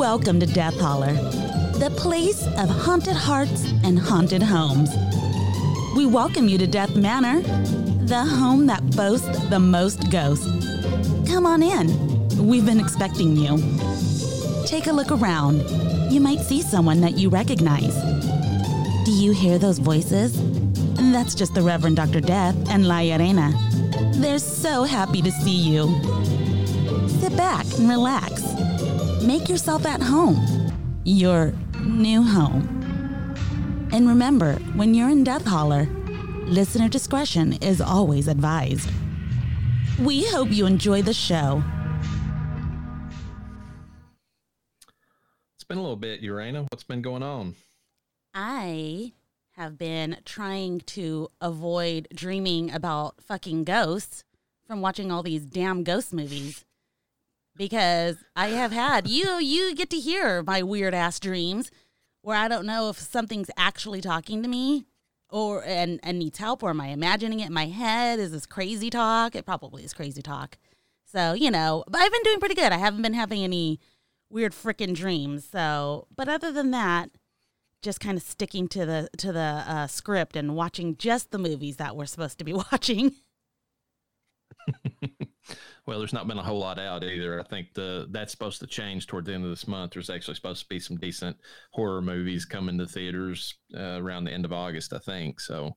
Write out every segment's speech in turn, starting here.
Welcome to Death Holler, the place of haunted hearts and haunted homes. We welcome you to Death Manor, the home that boasts the most ghosts. Come on in. We've been expecting you. Take a look around. You might see someone that you recognize. Do you hear those voices? That's just the Reverend Dr. Death and La Urana. They're so happy to see you. Sit back and relax. Make yourself at home. Your new home. And remember, when you're in Death Holler, listener discretion is always advised. We hope you enjoy the show. It's been a little bit, Urana. What's been going on? I have been trying to avoid dreaming about fucking ghosts from watching all these damn ghost movies because I have had you you get to hear my weird ass dreams where I don't know if something's actually talking to me or and and needs help or am I imagining it in my head? Is this crazy talk? It probably is crazy talk. So you know but I've been doing pretty good. I haven't been having any weird freaking dreams. So but other than that just kind of sticking to the to the uh, script and watching just the movies that we're supposed to be watching. well, there's not been a whole lot out either. I think the that's supposed to change toward the end of this month. There's actually supposed to be some decent horror movies coming to theaters uh, around the end of August, I think. So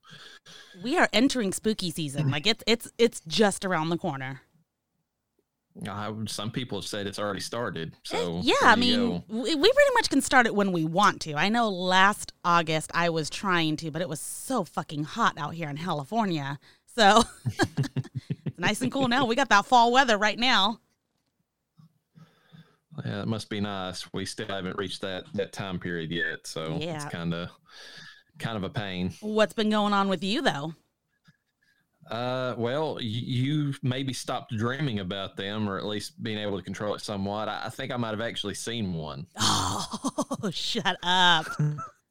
we are entering spooky season. Like it's it's it's just around the corner. I, some people have said it's already started. Eh, so yeah, I mean, we, we pretty much can start it when we want to. I know last August I was trying to, but it was so fucking hot out here in California. So nice and cool now. We got that fall weather right now. Yeah, it must be nice. We still haven't reached that that time period yet, so yeah. it's kind of kind of a pain. What's been going on with you though? Uh, well, you maybe stopped dreaming about them, or at least being able to control it somewhat. I, I think I might have actually seen one. Oh, shut up!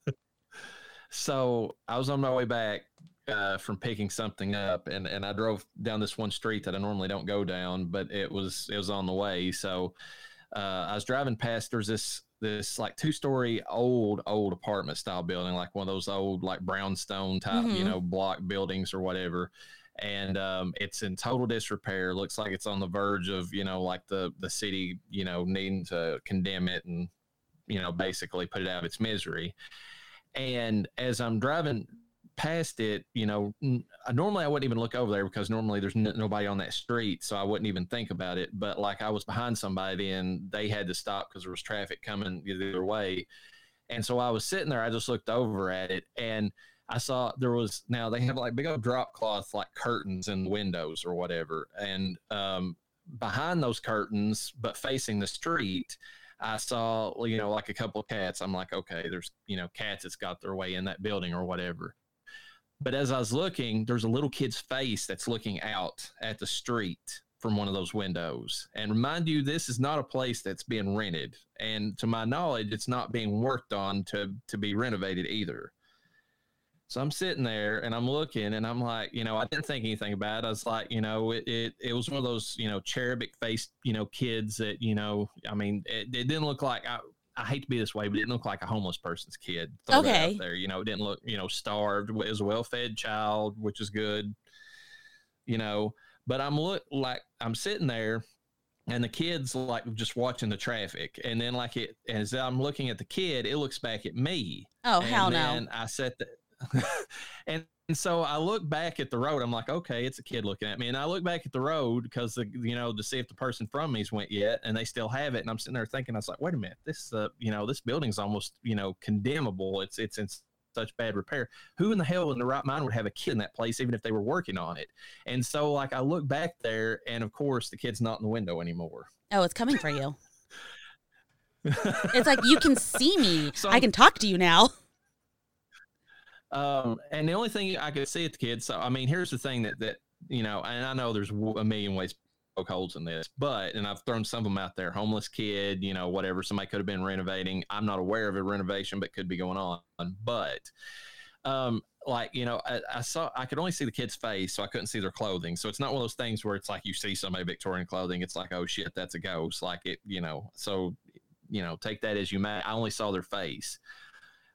so I was on my way back uh, from picking something up, and and I drove down this one street that I normally don't go down, but it was it was on the way. So uh, I was driving past. There's this this like two story old old apartment style building, like one of those old like brownstone type, mm-hmm. you know, block buildings or whatever and um, it's in total disrepair. Looks like it's on the verge of you know like the the city you know needing to condemn it and you know basically put it out of its misery. And as I'm driving past it, you know, n- normally I wouldn't even look over there because normally there's n- nobody on that street, so I wouldn't even think about it. But like I was behind somebody and they had to stop because there was traffic coming the other way. And so I was sitting there, I just looked over at it and I saw there was now they have like big old drop cloth like curtains and windows or whatever, and um, behind those curtains, but facing the street, I saw you know like a couple of cats. I'm like, okay, there's you know cats that's got their way in that building or whatever. But as I was looking, there's a little kid's face that's looking out at the street from one of those windows. And remind you, this is not a place that's being rented. And to my knowledge, it's not being worked on to to be renovated either. So I'm sitting there and I'm looking and I'm like, you know, I didn't think anything about it. I was like, you know, it, it, it was one of those, you know, cherubic faced, you know, kids that, you know, I mean, it, it didn't look like, I, I hate to be this way, but it didn't look like a homeless person's kid. Okay. There, you know, it didn't look, you know, starved. It was a well fed child, which is good, you know, but I'm look like I'm sitting there and the kid's like just watching the traffic and then like it as i'm looking at the kid it looks back at me oh and hell no And i said that and, and so I look back at the road. I'm like, okay, it's a kid looking at me. And I look back at the road because, you know, to see if the person from me's went yet, and they still have it. And I'm sitting there thinking, I was like, wait a minute, this, uh, you know, this building's almost, you know, condemnable. It's it's in such bad repair. Who in the hell in the right mind would have a kid in that place, even if they were working on it? And so, like, I look back there, and of course, the kid's not in the window anymore. Oh, it's coming for you. it's like you can see me. So, I can talk to you now. Um, and the only thing I could see at the kids. So I mean, here's the thing that that you know, and I know there's a million ways poke holes in this, but and I've thrown some of them out there. Homeless kid, you know, whatever. Somebody could have been renovating. I'm not aware of a renovation, but could be going on. But um, like you know, I, I, saw I could only see the kid's face, so I couldn't see their clothing. So it's not one of those things where it's like you see somebody Victorian clothing. It's like, oh shit, that's a ghost. Like it, you know. So you know, take that as you may. I only saw their face,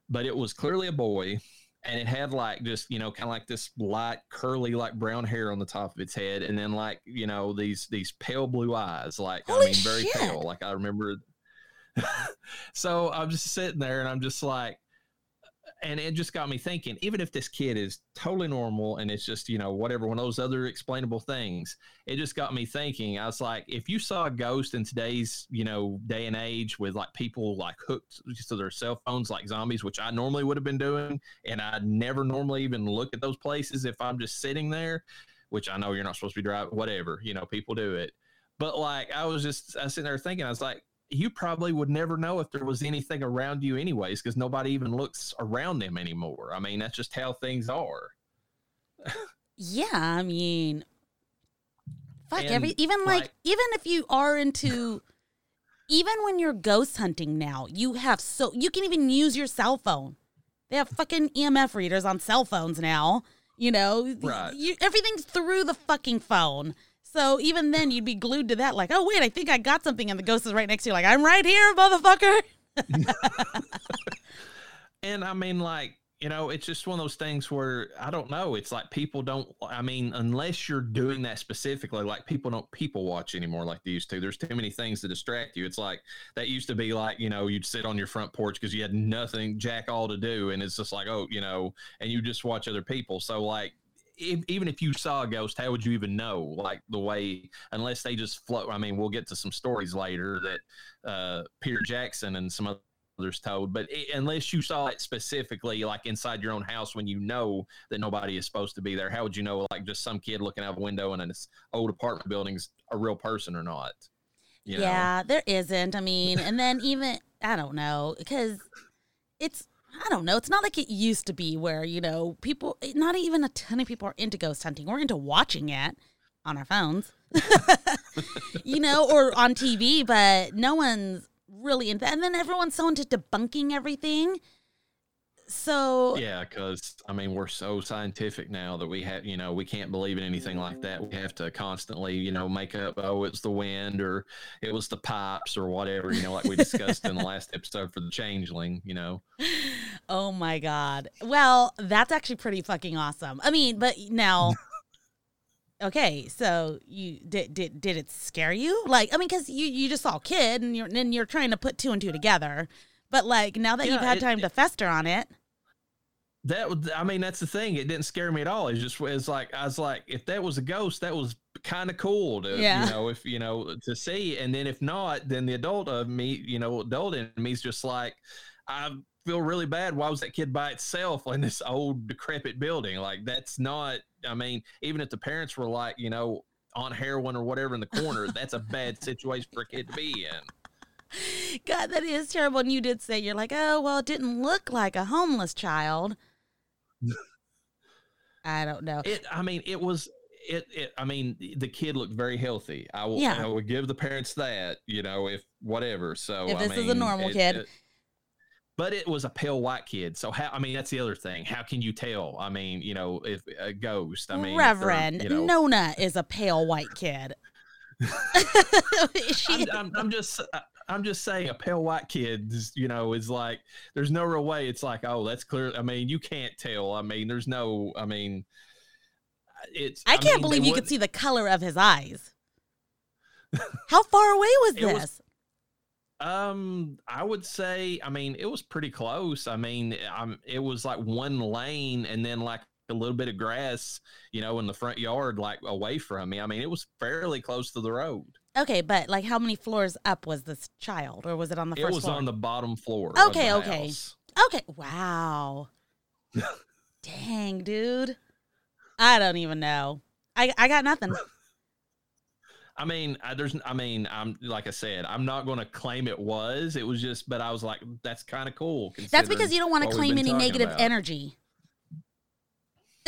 but it was clearly a boy and it had like just you know kind of like this light curly like brown hair on the top of its head and then like you know these these pale blue eyes like Holy i mean very shit. pale like i remember so i'm just sitting there and i'm just like and it just got me thinking even if this kid is totally normal and it's just you know whatever one of those other explainable things it just got me thinking. I was like if you saw a ghost in today's you know day and age with like people like hooked to their cell phones like zombies which i normally would have been doing and I'd never normally even look at those places if i'm just sitting there which i know you're not supposed to be driving whatever you know people do it. But like i was just i was sitting there thinking i was like you probably would never know if there was anything around you anyways because nobody even looks around them anymore i mean that's just how things are Yeah, I mean, fuck And, every even like, like- even if you are into even when you're ghost hunting now, you have so you can even use your cell phone. They have fucking EMF readers on cell phones now. You know, Right. You, everything's through the fucking phone. So even then, you'd be glued to that. Like, oh wait, I think I got something, and the ghost is right next to you. Like, I'm right here, motherfucker. and i mean like you know it's just one of those things where i don't know it's like people don't i mean unless you're doing that specifically like people don't people watch anymore like they used to there's too many things to distract you it's like that used to be like you know you'd sit on your front porch because you had nothing jack all to do and it's just like oh you know and you just watch other people so like if, even if you saw a ghost, how would you even know? Like the way, unless they just float. I mean, we'll get to some stories later that uh, Peter Jackson and some others told, but i unless you saw it specifically, like inside your own house, when you know that nobody is supposed to be there, how would you know? Like just some kid looking out a window in an old apartment building's a real person or not? You know? yeah, there isn't. I mean, and then even I don't know because it's I don't know. It's not like it used to be where you know people. Eh, not even a ton of people are into ghost hunting. We're into watching it on our phones, you know, or on TV, but no one's really into. And then everyone's so into debunking everything. So Yeah, because I mean, we're so scientific now that we have, you know, we can't believe in anything like that. We have to constantly, you know, make up, oh, it's the wind or it was the pipes or whatever, you know, like we discussed in the last episode for the changeling, you know. Oh my god. Well, that's actually pretty fucking awesome. I mean, but now Okay, so you did did did it scare you? Like, I mean cuz you you just saw a kid and you're and you're trying to put two and two together. But like now that you've had it- time to fester on it. That I mean, that's the thing. It didn't scare me at all. It's just, it's like, I was like, if that was a ghost, that was kind of cool to, Yeah. you know, if, you know, to see. And then if not, then the adult of me, you know, adult in me's just like, I feel really bad. Why was that kid by itself in this old decrepit building? Like, that's not, I mean, even if the parents were like, you know, on heroin or whatever in the corner, that's a bad situation for a kid to be in. God, that is terrible. And you did say you're like, "Oh, well, it didn't look like a homeless child." I don't know. It, I mean, it was. It, it, I mean, the kid looked very healthy. I will, Yeah. I would give the parents that, you know, if whatever. So, If I this is a normal it- kid. it- but it was a pale white kid. So how? I mean, that's the other thing. How can you tell? I mean, you know, if a ghost. I mean, Reverend you know, Nona is a pale white kid. She- I'm, I'm, I'm just. I'm just saying, a pale white kid, is, you know, is like, there's no real way. It's like, oh, that's clear. I mean, you can't tell. I mean, there's no. I mean, it's. I can't mean, believe you could see the color of his eyes. How far away was It was- this? Um, I would say, I mean, it was pretty close. I mean, um, it was like one lane and then like a little bit of grass, you know, in the front yard, like away from me. I mean, it was fairly close to the road. Okay, but like how many floors up was this child, or was it on the It first was floor? on the bottom floor. Okay, okay. house. okay, wow. Dang, dude. I don't even know. I I got nothing. I mean, I, there's, I mean, I'm like I said, I'm not going to claim it was. It was just, but I was like, that's kind of cool. That's because you don't want to claim any negative about. energy.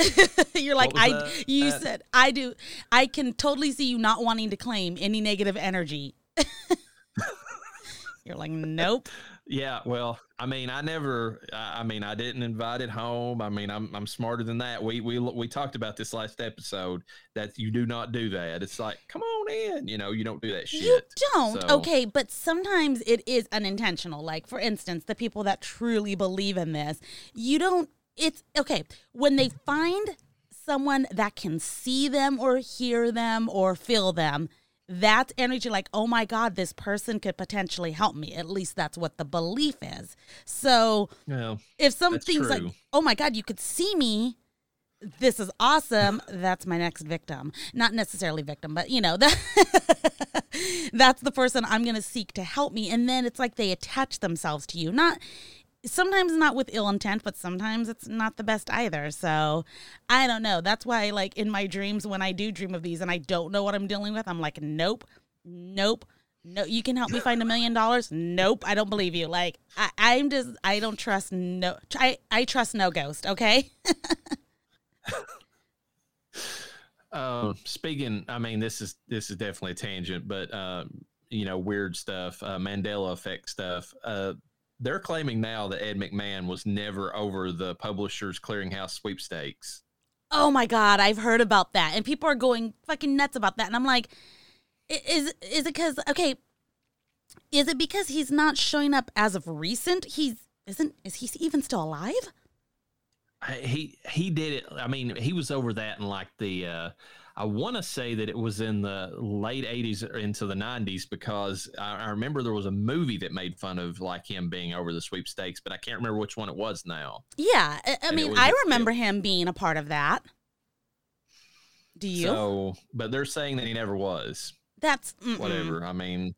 You're like I. that? You That- said I do. I can totally see you not wanting to claim any negative energy. You're like, nope. Yeah, well, I mean, I never. I mean, I didn't invite it home. I mean, I'm I'm smarter than that. We we we talked about this last episode that you do not do that. It's like, come on in. You know, you don't do that shit. You don't. So. Okay, but sometimes it is unintentional. Like for instance, the people that truly believe in this, you don't. It's okay when they find someone that can see them or hear them or feel them that energy like oh my god this person could potentially help me. At least that's what the belief is. So yeah, if something's like oh my god you could see me this is awesome that's my next victim. Not necessarily victim but you know that that's the person i'm going to seek to help me. And then it's like they attach themselves to you. Not sometimes not with ill intent, but sometimes it's not the best either. So I don't know. That's why, like, in my dreams, when I do dream of these and I don't know what I'm dealing with, I'm like, nope, nope. No, you can help me find a million dollars. Nope, I don't believe you. Like I, I'm just, I don't trust no. I, I trust no ghost. Okay. uh, speaking, I mean, this is this is definitely a tangent, but uh, you know, weird stuff, uh, Mandela effect stuff. Uh, they're claiming now that Ed McMahon was never over the Publishers Clearinghouse sweepstakes. Oh my god, I've heard about that, and people are going fucking nuts about that, and I'm like, is is it because okay? Is it because he's not showing up as of recent? He's isn't is he even still alive? He he did it. I mean, he was over that in like the uh, I want to say that it was in the late 80s into the 90s because I, I, remember there was a movie that made fun of like him being over the sweepstakes, but I can't remember which one it was now. Yeah. I, I mean, was, I remember it, him being a part of that. Do you? So, but they're saying that he never was. That's mm-mm. whatever. I mean,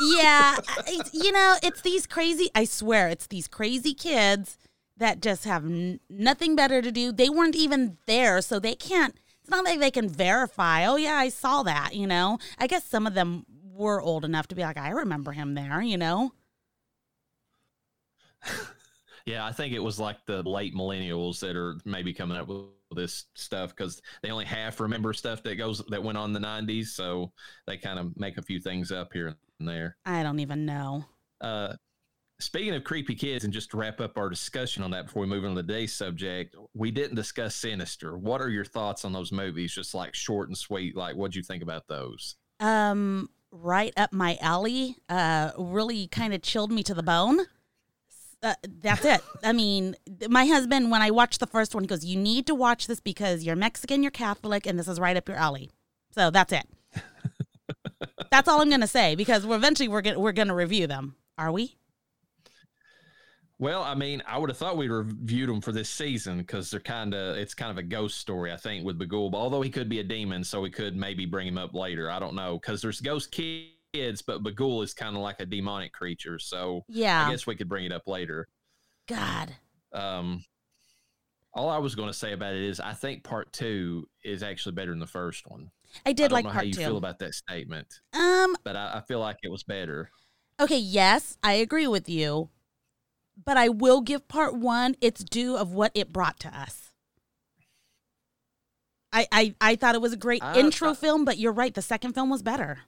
yeah. you know, it's these crazy, I swear, it's these crazy kids that just have n- nothing better to do. They weren't even there, so they can't it's not like they can verify, oh, yeah, I saw that, you know? I guess some of them were old enough to be like, I remember him there, you know? yeah, I think it was like the late millennials that are maybe coming up with this stuff because they only half remember stuff that goes that went on in the 90s. So they kind of make a few things up here and there. I don't even know. Uh, Speaking of creepy kids, and just to wrap up our discussion on that before we move on to today's subject, we didn't discuss Sinister. What are your thoughts on those movies? Just like short and sweet. Like, what'd you think about those? Um, right up my alley. Uh, really kind of chilled me to the bone. Uh, that's it. I mean, my husband, when I watched the first one, he goes, "You need to watch this because you're Mexican, you're Catholic, and this is right up your alley." So that's it. that's all I'm gonna say because we're eventually we're gonna we're gonna review them. Are we? Well, I mean, I would have thought we'd reviewed them for this season because they're kind of it's kind of a ghost story, I think, with Bughuul. Although he could be a demon, so we could maybe bring him up later. I don't know because there's ghost kids, but Bughuul is kind of like a demonic creature. So yeah, I guess we could bring it up later. God. Um, all I was going to say about it is I think part two is actually better than the first one. I did I like part how you two. feel about that statement. Um, but I, I feel like it was better. Okay, yes, I agree with you but I will give part one its due of what it brought to us. I I, I thought it was a great intro film, but you're right. The second film was better.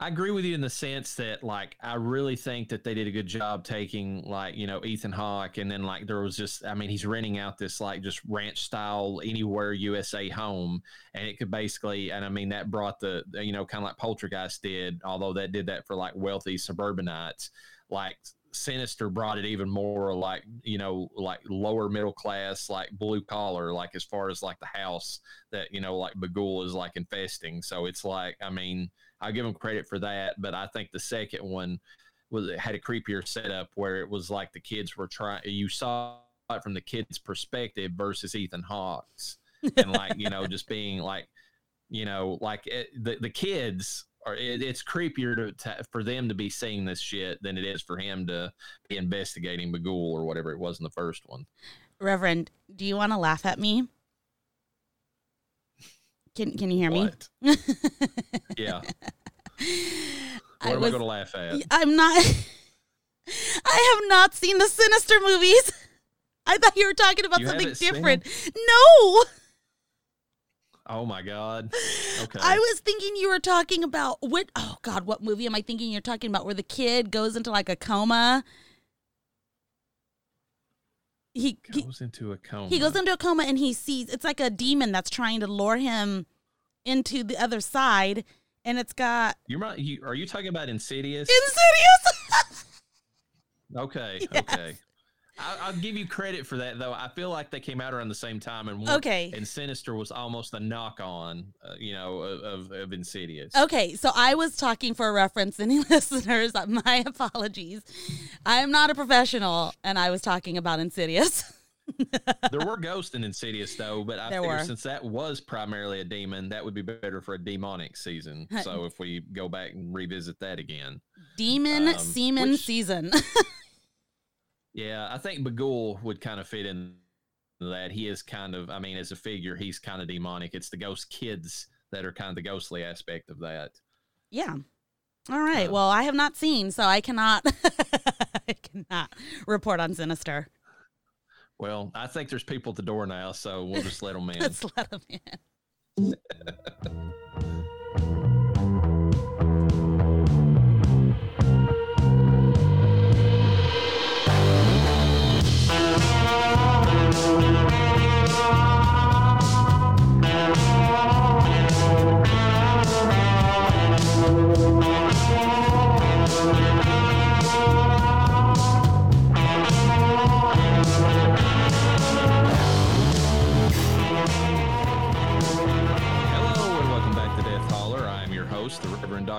I agree with you in the sense that, like, I really think that they did a good job taking, like, you know, Ethan Hawke, and then like there was just, I mean, he's renting out this like just ranch style anywhere USA home, and it could basically, and I mean that brought the, you know, kind of like Poltergeist did, although that did that for like wealthy suburbanites, like Sinister brought it even more like, you know, like lower middle class, like blue collar, like as far as like the house that, you know, like Bughuul is like infesting. So it's like, I mean, I give him credit for that. But I think the second one was, it had a creepier setup where it was like the kids were trying, you saw it from the kids' perspective versus Ethan Hawke's. and like, you know, just being like, you know, like it, the, the kids or it, it's creepier to, to, for them to be seeing this shit than it is for him to be investigating Bughuul or whatever it was in the first one. Reverend, do you want to laugh at me? Can Can you hear me? yeah. What I am was, I going to laugh at? I'm not. I have not seen the Sinister movies. I thought you were talking about you something different. No. Oh my God. Okay. I was thinking you were talking about what? Oh God, what movie am I thinking you're talking about? Where the kid goes into like a coma. He he, goes into a coma. he goes into a coma and he sees it's like a demon that's trying to lure him into the other side, and it's got You're right. You, are you talking about Insidious? Insidious. Okay. Yes. Okay. I, I'll give you credit for that, though. I feel like they came out around the same time, and one, Okay. and Sinister was almost a knock on, uh, you know, of, of, Insidious. Okay, so I was talking for a reference. Any listeners, my apologies. I am not a professional, and I was talking about Insidious. there were ghosts in Insidious, though, but I There figure were. since that was primarily a demon, that would be better for a demonic season. so if we go back and revisit that again. Demon Um, semen which- season. Yeah, I think Bughuul would kind of fit in that. He is kind of, I mean, as a figure, he's kind of demonic. It's the ghost kids that are kind of the ghostly aspect of that. yeah. All right. Uh, well, I have not seen, so I cannot. I cannot report on Sinister. Well, I think there's people at the door now, so we'll just let them in. Let's let him in.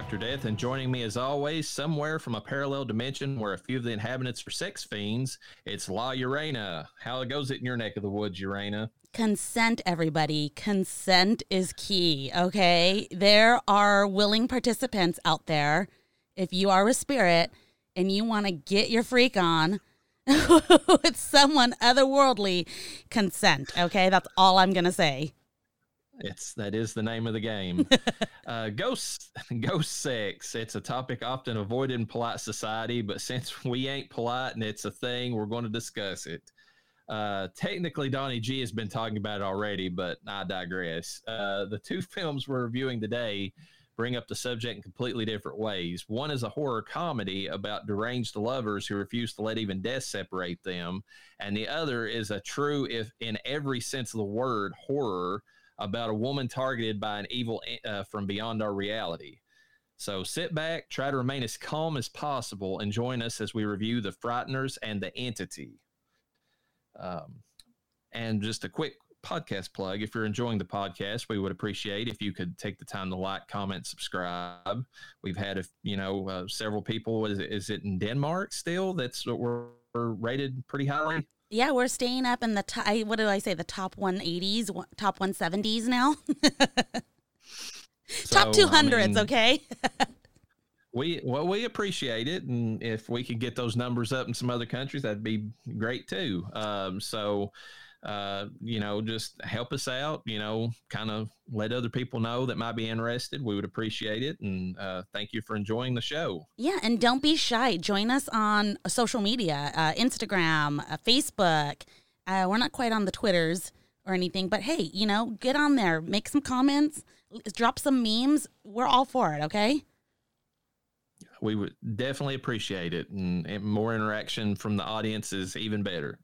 Dr. Death, and joining me as always, somewhere from a parallel dimension where a few of the inhabitants are sex fiends, it's La Urana. How goes it in your neck of the woods, Urana? Consent, everybody. Consent is key, okay? There are willing participants out there. If you are a spirit and you want to get your freak on with someone otherworldly, consent, okay? That's all I'm to say. It's that is the name of the game. uh, ghost ghost sex. It's a topic often avoided in polite society, but since we ain't polite and it's a thing, we're going to discuss it. Uh, technically, Donnie G has been talking about it already, but I digress. Uh, the two films we're reviewing today bring up the subject in completely different ways. One is a horror comedy about deranged lovers who refuse to let even death separate them, and the other is a true, if in every sense of the word, horror about a woman targeted by an evil uh, from beyond our reality. So sit back, try to remain as calm as possible, and join us as we review The Frighteners and The Entity. Um, and just a quick podcast plug if you're enjoying the podcast we would appreciate if you could take the time to like comment subscribe we've had a you know uh, several people is it, in denmark still that's what we're, we're rated pretty highly Yeah, we're staying up in the top, what do I say, the top 180s, top 170s now? top So, I 200s, mean, okay? We well, we appreciate it, and if we could get those numbers up in some other countries, that'd be great too. Um, so, uh, you know, just help us out. You know, kind of let other people know that might be interested. We would appreciate it, and uh, thank you for enjoying the show. Yeah, and don't be shy. Join us on social media uh, Instagram, uh, Facebook. Uh, we're not quite on the Twitters or anything, but hey, you know, get on there, make some comments, drop some memes. We're all for it, okay? We would definitely appreciate it, and, and more interaction from the audience is even better.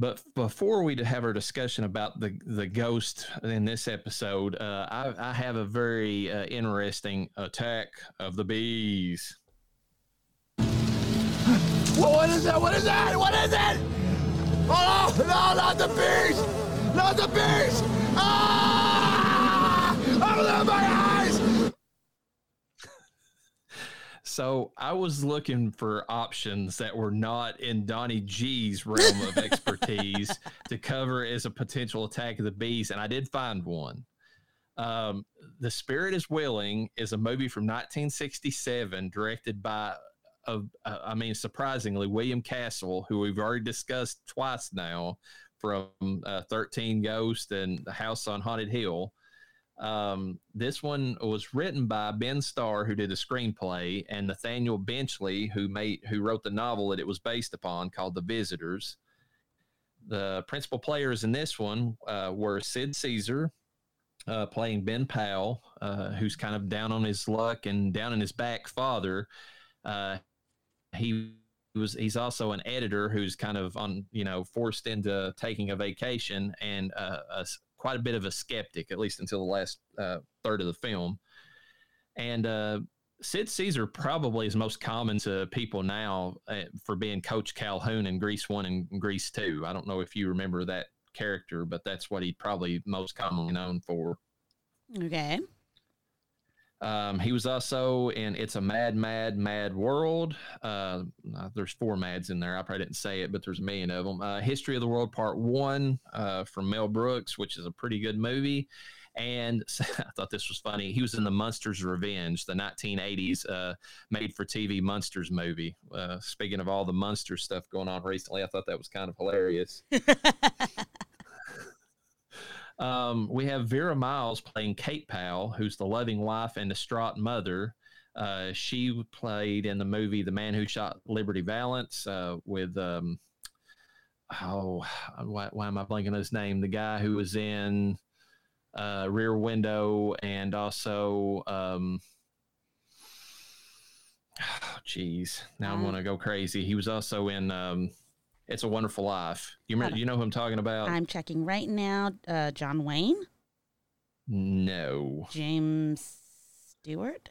But before we have our discussion about the the ghost in this episode, uh, I, I have a very uh, interesting attack of the bees. What is that? What is that? What is it? Oh, no, not the bees! Not the bees! Ah! Open my eyes! So I was looking for options that were not in Donnie G's realm of expertise to cover as a potential attack of the bees, and I did find one. Um, the Spirit is Willing is a movie from 1967, directed by, uh, uh, I mean, surprisingly, William Castle, who we've already discussed twice now from uh, 13 Ghosts and The House on Haunted Hill. Um, this one was written by Ben Starr, who did the screenplay, and Nathaniel Benchley, who made who wrote the novel that it was based upon, called The Visitors. the principal players in this one uh, were Sid Caesar, uh, playing Ben Powell, uh, who's kind of down on his luck and down in his back father. Uh, he was he's also an editor who's kind of on you know forced into taking a vacation and uh, a, quite a bit of a skeptic at least until the last uh, third of the film. And uh, Sid Caesar probably is most common to people now uh, for being Coach Calhoun in Grease One and Grease Two. I don't know if you remember that character, but that's what he probably most commonly known for. Okay. Um, he was also in It's a Mad, Mad, Mad World. Uh, there's four Mads in there. I probably didn't say it, but there's a million of them. Uh, History of the World Part One uh, from Mel Brooks, which is a pretty good movie. And I thought this was funny. He was in the Munsters Revenge, the 1980s uh, made for TV Munsters movie. Uh, speaking of all the Munster stuff going on recently, I thought that was kind of hilarious. um, we have Vera Miles playing Kate Powell, who's the loving wife and distraught mother. Uh, she played in the movie The Man Who Shot Liberty Valance uh, with. Um, oh, why, why, am I blanking his name? The guy who was in uh, Rear Window, and also, um, jeez, oh, now I'm gonna go crazy. He was also in um, It's a Wonderful Life. You remember, you know who I'm talking about? I'm checking right now. Uh, John Wayne. No. James Stewart.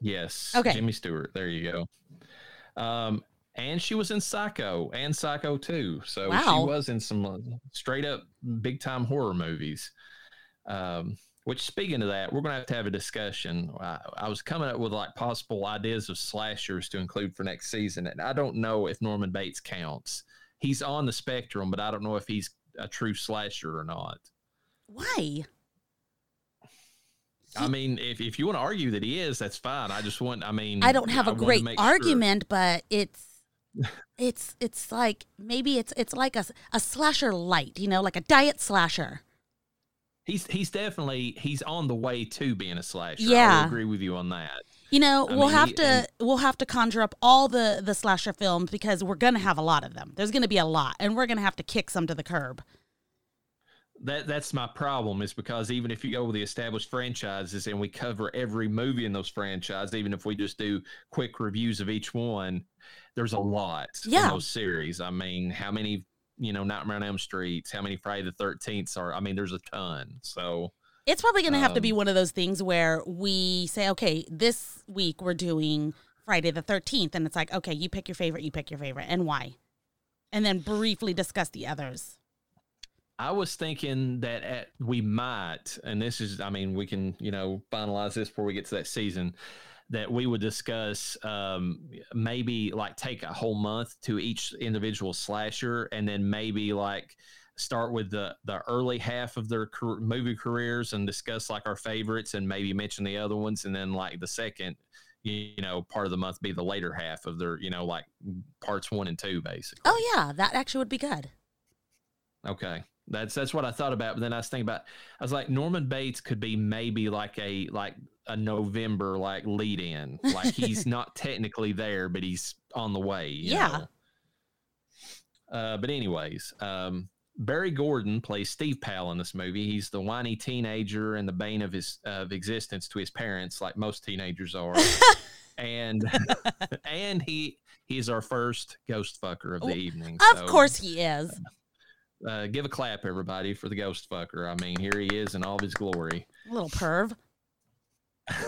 Yes. Okay. Jimmy Stewart. There you go. Um, and she was in Psycho and Psycho 2. So Wow. she was in some uh, straight up big time horror movies. Um, which speaking of that, we're going to have to have a discussion. I, I was coming up with like possible ideas of slashers to include for next season, and I don't know if Norman Bates counts. He's on the spectrum, but I don't know if he's a true slasher or not. Why? I mean, if, if you want to argue that he is, that's fine. I just want, I mean, I don't have a a great argument, but it's it's it's like maybe it's it's like a a slasher light, you know, like a diet slasher. He's he's definitely he's on the way to being a slasher. Yeah. I agree with you on that. You know, I we'll mean, have he- to and- we'll have to conjure up all the the slasher films because we're gonna have a lot of them. There's gonna be a lot, and we're gonna have to kick some to the curb. That that's my problem is because even if you go with the established franchises and we cover every movie in those franchises, even if we just do quick reviews of each one, there's a lot Yeah. in those series. I mean, how many you know Nightmare on Elm Streets? How many Friday the Thirteenths are? I mean, there's a ton. So It's probably going to have to be Um, one of those things where we say, okay, this week we're doing Friday the 13th. And it's like, okay, you pick your favorite, you pick your favorite, and why. And then briefly discuss the others. I was thinking that at, we might, and this is, I mean, we can, you know, finalize this before we get to that season, that we would discuss um, maybe like take a whole month to each individual slasher, and then maybe like start with the the early half of their car- movie careers and discuss like our favorites, and maybe mention the other ones, and then like the second. You know, part of the month be the later half of their, you know, like parts one and two, basically. Oh, yeah, that actually would be good. Okay. That's that's what I thought about. But then I was thinking about I was like Norman Bates could be maybe like a like a November like lead in. Like he's not technically there, but he's on the way. Yeah. Uh, but anyways, um, Barry Gordon plays Steve Powell in this movie. He's the whiny teenager and the bane of his of existence to his parents, like most teenagers are. and and he he is our first ghost fucker of the evening. Of so- course he is. uh, give a clap, everybody, for the ghost fucker. I mean, here he is in all of his glory. Little perv.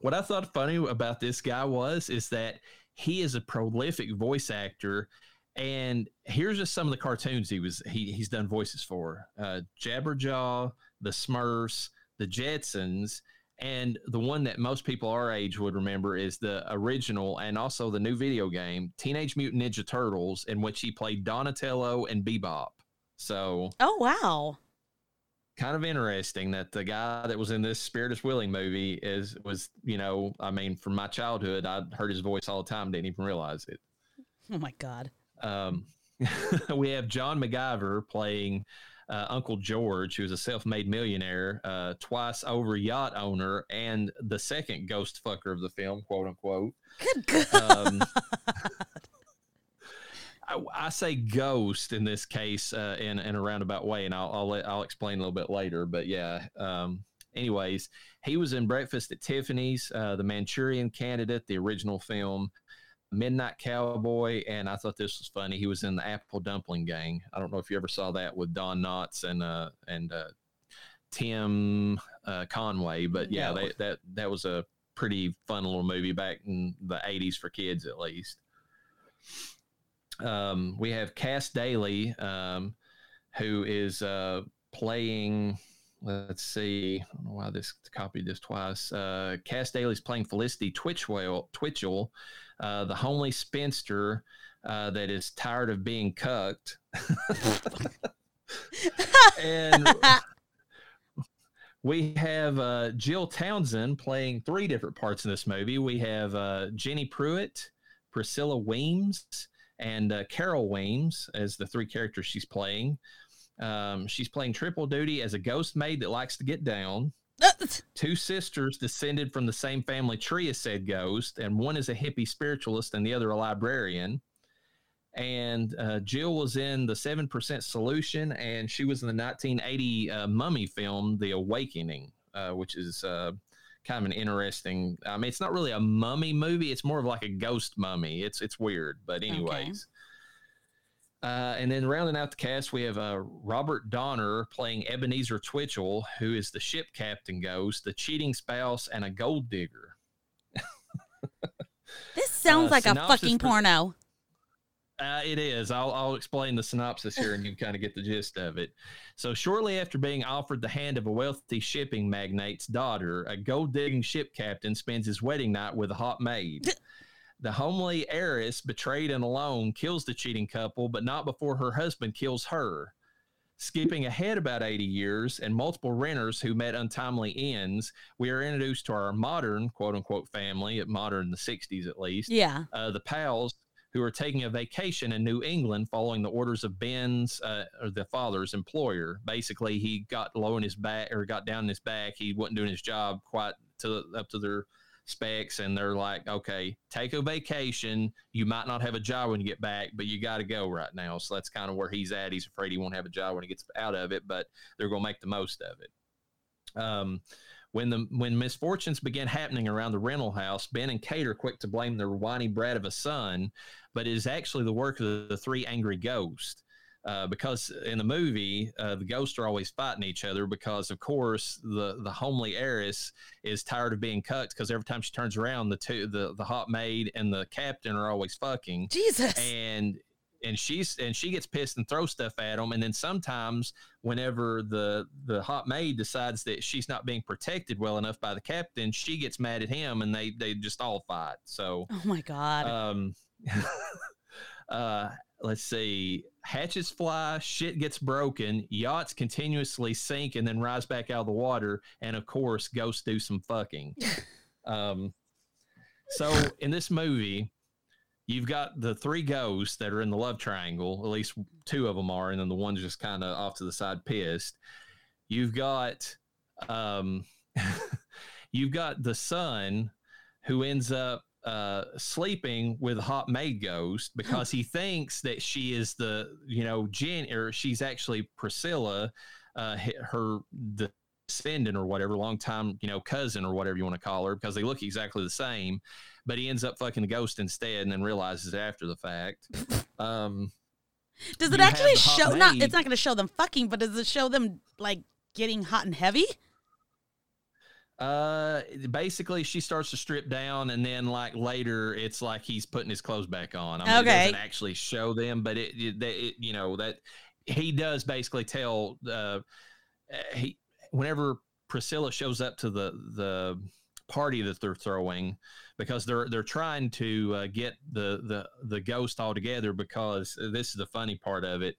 What I thought funny about this guy was is that he is a prolific voice actor, and here's just some of the cartoons he was he he's done voices for: uh, Jabberjaw, the Smurfs, the Jetsons. And the one that most people our age would remember is the original and also the new video game, Teenage Mutant Ninja Turtles, in which he played Donatello and Bebop. So Oh, wow. Kind of interesting that the guy that was in this Spirit is Willing movie is was you know I mean from my childhood I'd heard his voice all the time didn't even realize it. Oh, my God. Um, we have John McGiver playing uh, Uncle George, who's a self-made millionaire, uh, twice over yacht owner, and the second ghost fucker of the film, quote unquote. Good God. Um, I, I, say ghost in this case uh, in in a roundabout way, and I'll I'll, let, I'll explain a little bit later. But yeah. Um, anyways, he was in Breakfast at Tiffany's, uh, the Manchurian Candidate, the original film, Midnight Cowboy, and I thought this was funny. He was in the Apple Dumpling Gang. I don't know if you ever saw that with Don Knotts and uh, and uh, Tim uh, Conway, but yeah, no. they, that that was a pretty fun little movie back in the '80s for kids, at least. Um, we have Cass Daley, um, who is uh, playing. Let's see. I don't know why this copied this twice. Uh, Cass Daley's playing Felicity Twitchell, Twitchell uh, the homely spinster uh, that is tired of being cucked. and we have uh, Jill Townsend playing three different parts in this movie. We have uh, Jenny Pruitt, Priscilla Weems, and uh, Carol Weems as the three characters she's playing. Um, she's playing triple duty as a ghost maid that likes to get down. Two sisters descended from the same family tree as said ghost, and one is a hippie spiritualist and the other a librarian. And uh, Jill was in the 7% Solution, and she was in the 1980 uh, Mummy film, The Awakening, uh, which is uh, kind of an interesting. I mean, it's not really a mummy movie; it's more of like a ghost mummy. It's it's weird, but anyways. Uh, and then rounding out the cast, we have uh, Robert Donner playing Ebenezer Twitchell, who is the ship captain ghost, the cheating spouse, and a gold digger. this sounds uh, like a fucking porno. Uh, it is. I'll, I'll explain the synopsis here and you kind of get the gist of it. So, shortly after being offered the hand of a wealthy shipping magnate's daughter, a gold digging ship captain spends his wedding night with a hot maid. The homely heiress, betrayed and alone, kills the cheating couple, but not before her husband kills her. Skipping ahead about 80 years and multiple renters who met untimely ends, we are introduced to our modern, quote unquote, family, at modern the 60s at least. Yeah. Uh, the Powells, who are taking a vacation in New England following the orders of Ben's, uh, or the father's employer. Basically, he got low in his back or got down in his back. He wasn't doing his job quite to up to their specs and they're like, okay, take a vacation. You might not have a job when you get back, but you got to go right now. So that's kind of where he's at. He's afraid he won't have a job when he gets out of it, but they're going to make the most of it. Um, when the when misfortunes began happening around the rental house, Ben and Kate are quick to blame their whiny brat of a son, but it is actually the work of the three angry ghosts. Uh, because in the movie uh, the ghosts are always fighting each other because of course the the homely heiress is tired of being cucked because every time she turns around the two the the hot maid and the captain are always fucking. Jesus. And and she's and she gets pissed and throws stuff at him. and then sometimes whenever the the hot maid decides that she's not being protected well enough by the captain she gets mad at him and they they just all fight so oh my god um uh let's see hatches fly, shit gets broken, yachts continuously sink and then rise back out of the water, and of course, ghosts do some fucking. um, so in this movie, you've got the three ghosts that are in the love triangle. At least two of them are, and then the one's just kind of off to the side, pissed. You've got, um, you've got the son who ends up uh, sleeping with a hot maid ghost because he thinks that she is the you know Jen or she's actually Priscilla, uh, her descendant or whatever, long time you know cousin or whatever you want to call her because they look exactly the same, but he ends up fucking the ghost instead and then realizes after the fact. Um, does it actually show? Maid. Not it's not going to show them fucking, but does it show them like getting hot and heavy? Uh, basically, she starts to strip down, and then like later, it's like he's putting his clothes back on. I mean, okay. it doesn't actually show them, but it, it, it you know that he does basically tell uh he whenever Priscilla shows up to the the party that they're throwing because they're they're trying to uh, get the the the ghost all together because this is the funny part of it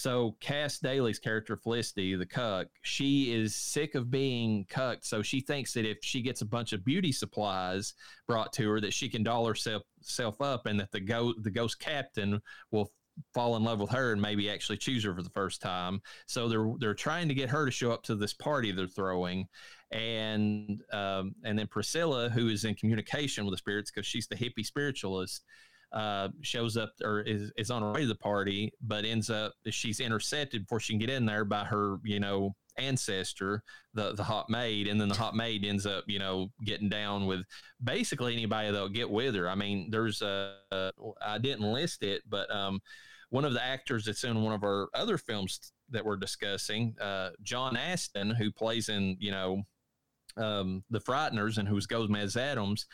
so Cass Daley's character Felicity, the cuck, she is sick of being cucked. So she thinks that if she gets a bunch of beauty supplies brought to her, that she can doll herself self up, and that the go the ghost captain will fall in love with her and maybe actually choose her for the first time. So they're they're trying to get her to show up to this party they're throwing, and um, and then Priscilla, who is in communication with the spirits because she's the hippie spiritualist uh, shows up or is, is on her way to the party, but ends up she's intercepted before she can get in there by her, you know, ancestor, the the hot maid, and then the hot maid ends up, you know, getting down with basically anybody that'll get with her. I mean, there's a, a I didn't list it, but um, one of the actors that's in one of our other films that we're discussing, uh, John Astin, who plays in, you know, um, the Frighteners and who's Gomez Addams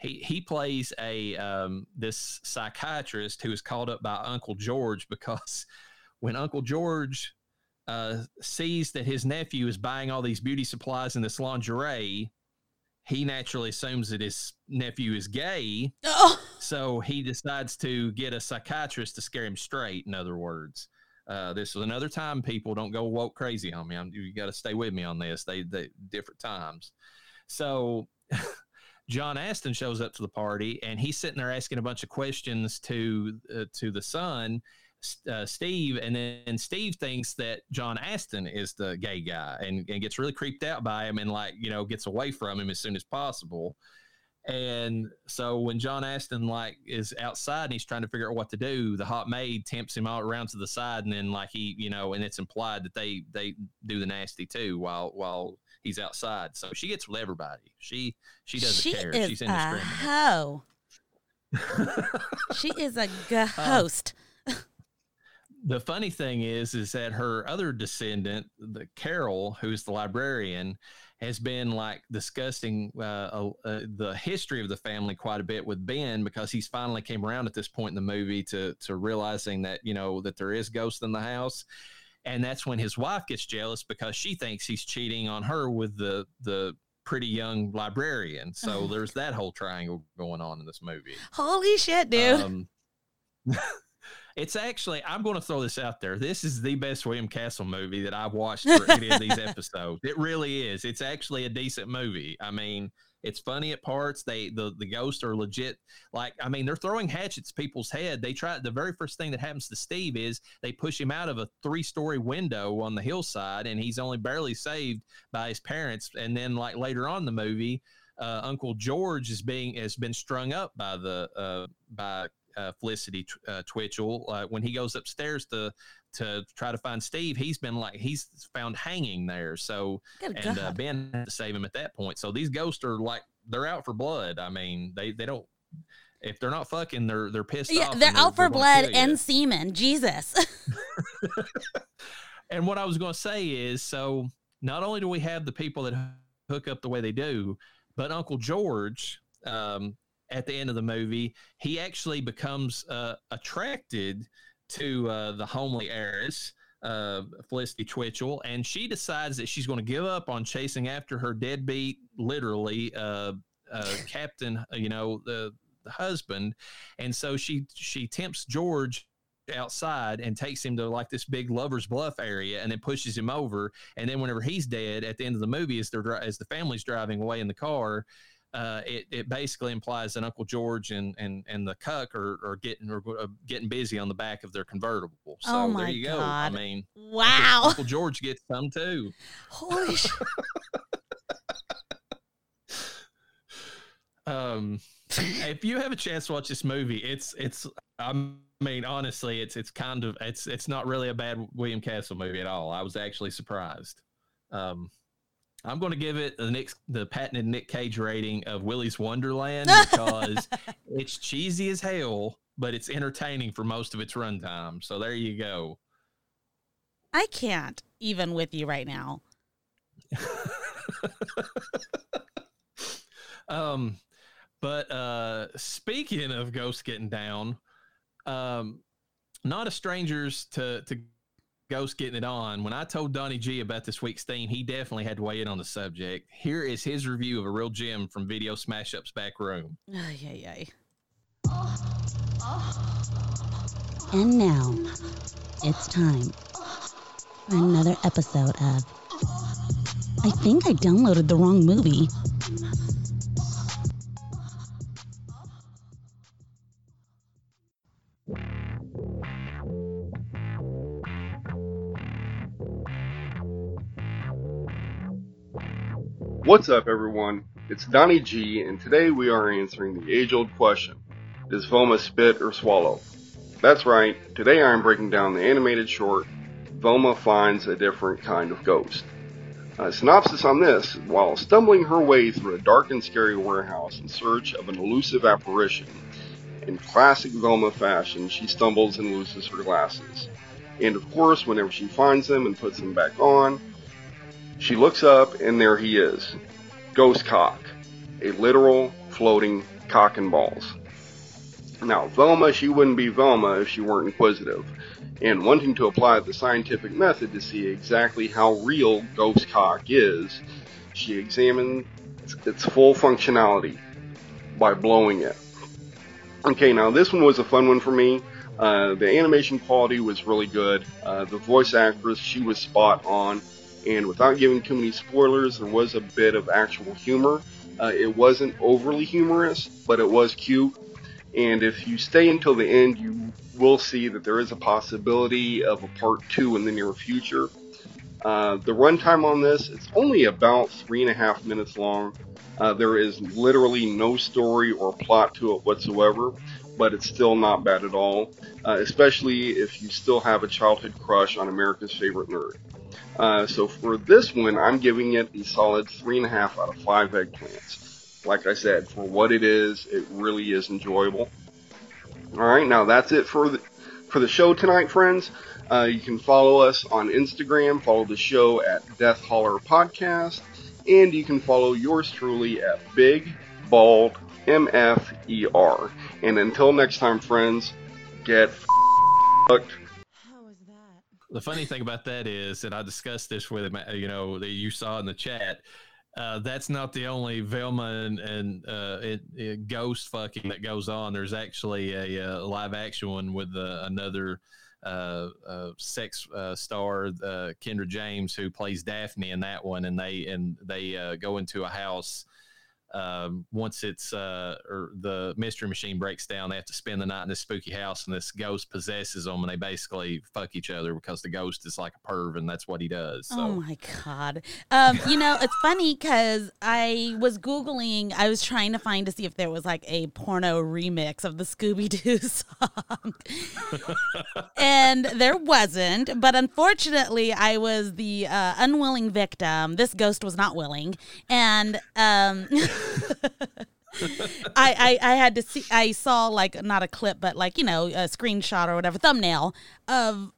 he he plays a um, this psychiatrist who is called up by Uncle George because when Uncle George uh, sees that his nephew is buying all these beauty supplies and this lingerie, he naturally assumes that his nephew is gay. Oh. So he decides to get a psychiatrist to scare him straight. In other words, uh, this is another time. People don't go woke crazy on me. I'm, you got to stay with me on this. They, they different times. So John Astin shows up to the party and he's sitting there asking a bunch of questions to uh, to the son, uh, Steve, and then Steve thinks that John Astin is the gay guy and, and gets really creeped out by him and like you know gets away from him as soon as possible. And so when John Astin like is outside and he's trying to figure out what to do, the hot maid tempts him all around to the side, and then like he, you know, and it's implied that they they do the nasty too while while he's outside. So she gets with everybody. She she doesn't she care. Is She's in a hoe. she is a ghost. Uh, the funny thing is, is that her other descendant, the Carol, who's the librarian, has been like discussing uh, uh, the history of the family quite a bit with Ben because he's finally came around at this point in the movie to to realizing that you know that there is ghosts in the house and that's when his wife gets jealous because she thinks he's cheating on her with the the pretty young librarian. So oh. there's that whole triangle going on in this movie. Holy shit, dude. Um, it's actually I'm going to throw this out there. This is the best William Castle movie that I've watched for any of these episodes. It really is. It's actually a decent movie. I mean, it's funny at parts. They the the ghosts are legit. Like I mean, they're throwing hatchets people's head. They try the very first thing that happens to Steve is they push him out of a three story window on the hillside, and he's only barely saved by his parents. And then like later on the movie, uh, Uncle George is being has been strung up by the uh, by uh, Felicity uh, Twitchell uh, when he goes upstairs to to try to find Steve. He's been like he's found hanging there. So Good and uh, Ben had to save him at that point. So these ghosts are like they're out for blood. I mean, they they don't. If they're not fucking, they're they're pissed yeah, off. They're out they're, for they're blood and semen. Jesus. and what I was going to say is, so not only do we have the people that hook up the way they do, but Uncle George, um, at the end of the movie, he actually becomes uh, attracted to uh, the homely heiress, uh, Felicity Twitchell, and she decides that she's going to give up on chasing after her deadbeat, literally, uh, uh, captain, you know, the, the husband, and so she she tempts George outside and takes him to like this big lovers bluff area and then pushes him over. And then whenever he's dead at the end of the movie as they're as the family's driving away in the car uh, it, it basically implies that Uncle George and and, and the cuck are, are getting are uh, getting busy on the back of their convertible. So oh there you God. go. I mean, wow. Uncle, Uncle George gets some too. Holy shit. um, if you have a chance to watch this movie, it's it's. I mean, honestly, it's it's kind of it's it's not really a bad William Castle movie at all. I was actually surprised. Um, I'm going to give it the Nick, the patented Nick Cage rating of Willy's Wonderland because it's cheesy as hell, but it's entertaining for most of its runtime. So there you go. I can't even with you right now. um, but uh, speaking of ghosts getting down, um, not a strangers to to Ghost getting it on. When I told Donnie G about this week's theme, he definitely had to weigh in on the subject. Here is his review of a real gem from Video Smash Up's back room. Ay, ay, ay. And now, it's time for another episode of I think I downloaded the wrong movie. What's up, everyone? It's Donnie G, and today we are answering the age old question Does Velma spit or swallow? That's right, today I'm breaking down the animated short Velma Finds a Different Kind of Ghost. A synopsis on this While stumbling her way through a dark and scary warehouse in search of an elusive apparition, in classic Velma fashion, she stumbles and loses her glasses. And of course, whenever she finds them and puts them back on, she looks up and there he is Ghost Cock, a literal floating cock and balls. Now, Velma, she wouldn't be Velma if she weren't inquisitive, and wanting to apply the scientific method to see exactly how real ghost cock is, she examined its full functionality by blowing it. Okay, now this one was a fun one for me. Uh, the animation quality was really good. Uh, the voice actress, she was spot on. And without giving too many spoilers, there was a bit of actual humor. Uh, it wasn't overly humorous, but it was cute. And if you stay until the end, you will see that there is a possibility of a part two in the near future. Uh, the runtime on this, it's only about three and a half minutes long. Uh, there is literally no story or plot to it whatsoever, but it's still not bad at all, uh, especially if you still have a childhood crush on America's favorite nerd. Uh, so for this one, I'm giving it a solid three and a half out of five eggplants like I said, for what it is, it really is enjoyable. All right, now that's it for the for the show tonight, friends. Uh, you can follow us on Instagram, follow the show at Death Holler Podcast, and you can follow yours truly at Big Bald MFER. And until next time, friends, get fucked. The funny thing about that is, and I discussed this with him, you know, that you saw in the chat uh, that's not the only Velma and, and uh, it, it ghost fucking that goes on. There's actually a, a uh, live action one with uh, another uh, uh, sex star, Kendra James, who plays Daphne in that one, and they and they go into a house um, once it's uh, or the mystery machine breaks down, they have to spend the night in this spooky house, and this ghost possesses them, and they basically fuck each other because the ghost is like a perv, and that's what he does. So. Oh my god! Um, you know, it's funny because I was googling, I was trying to find to see if there was like a porno remix of the Scooby Doo song, and there wasn't. But unfortunately, I was the uh, unwilling victim. This ghost was not willing, and um. I, I I had to see I saw like not a clip but like you know a screenshot or whatever thumbnail of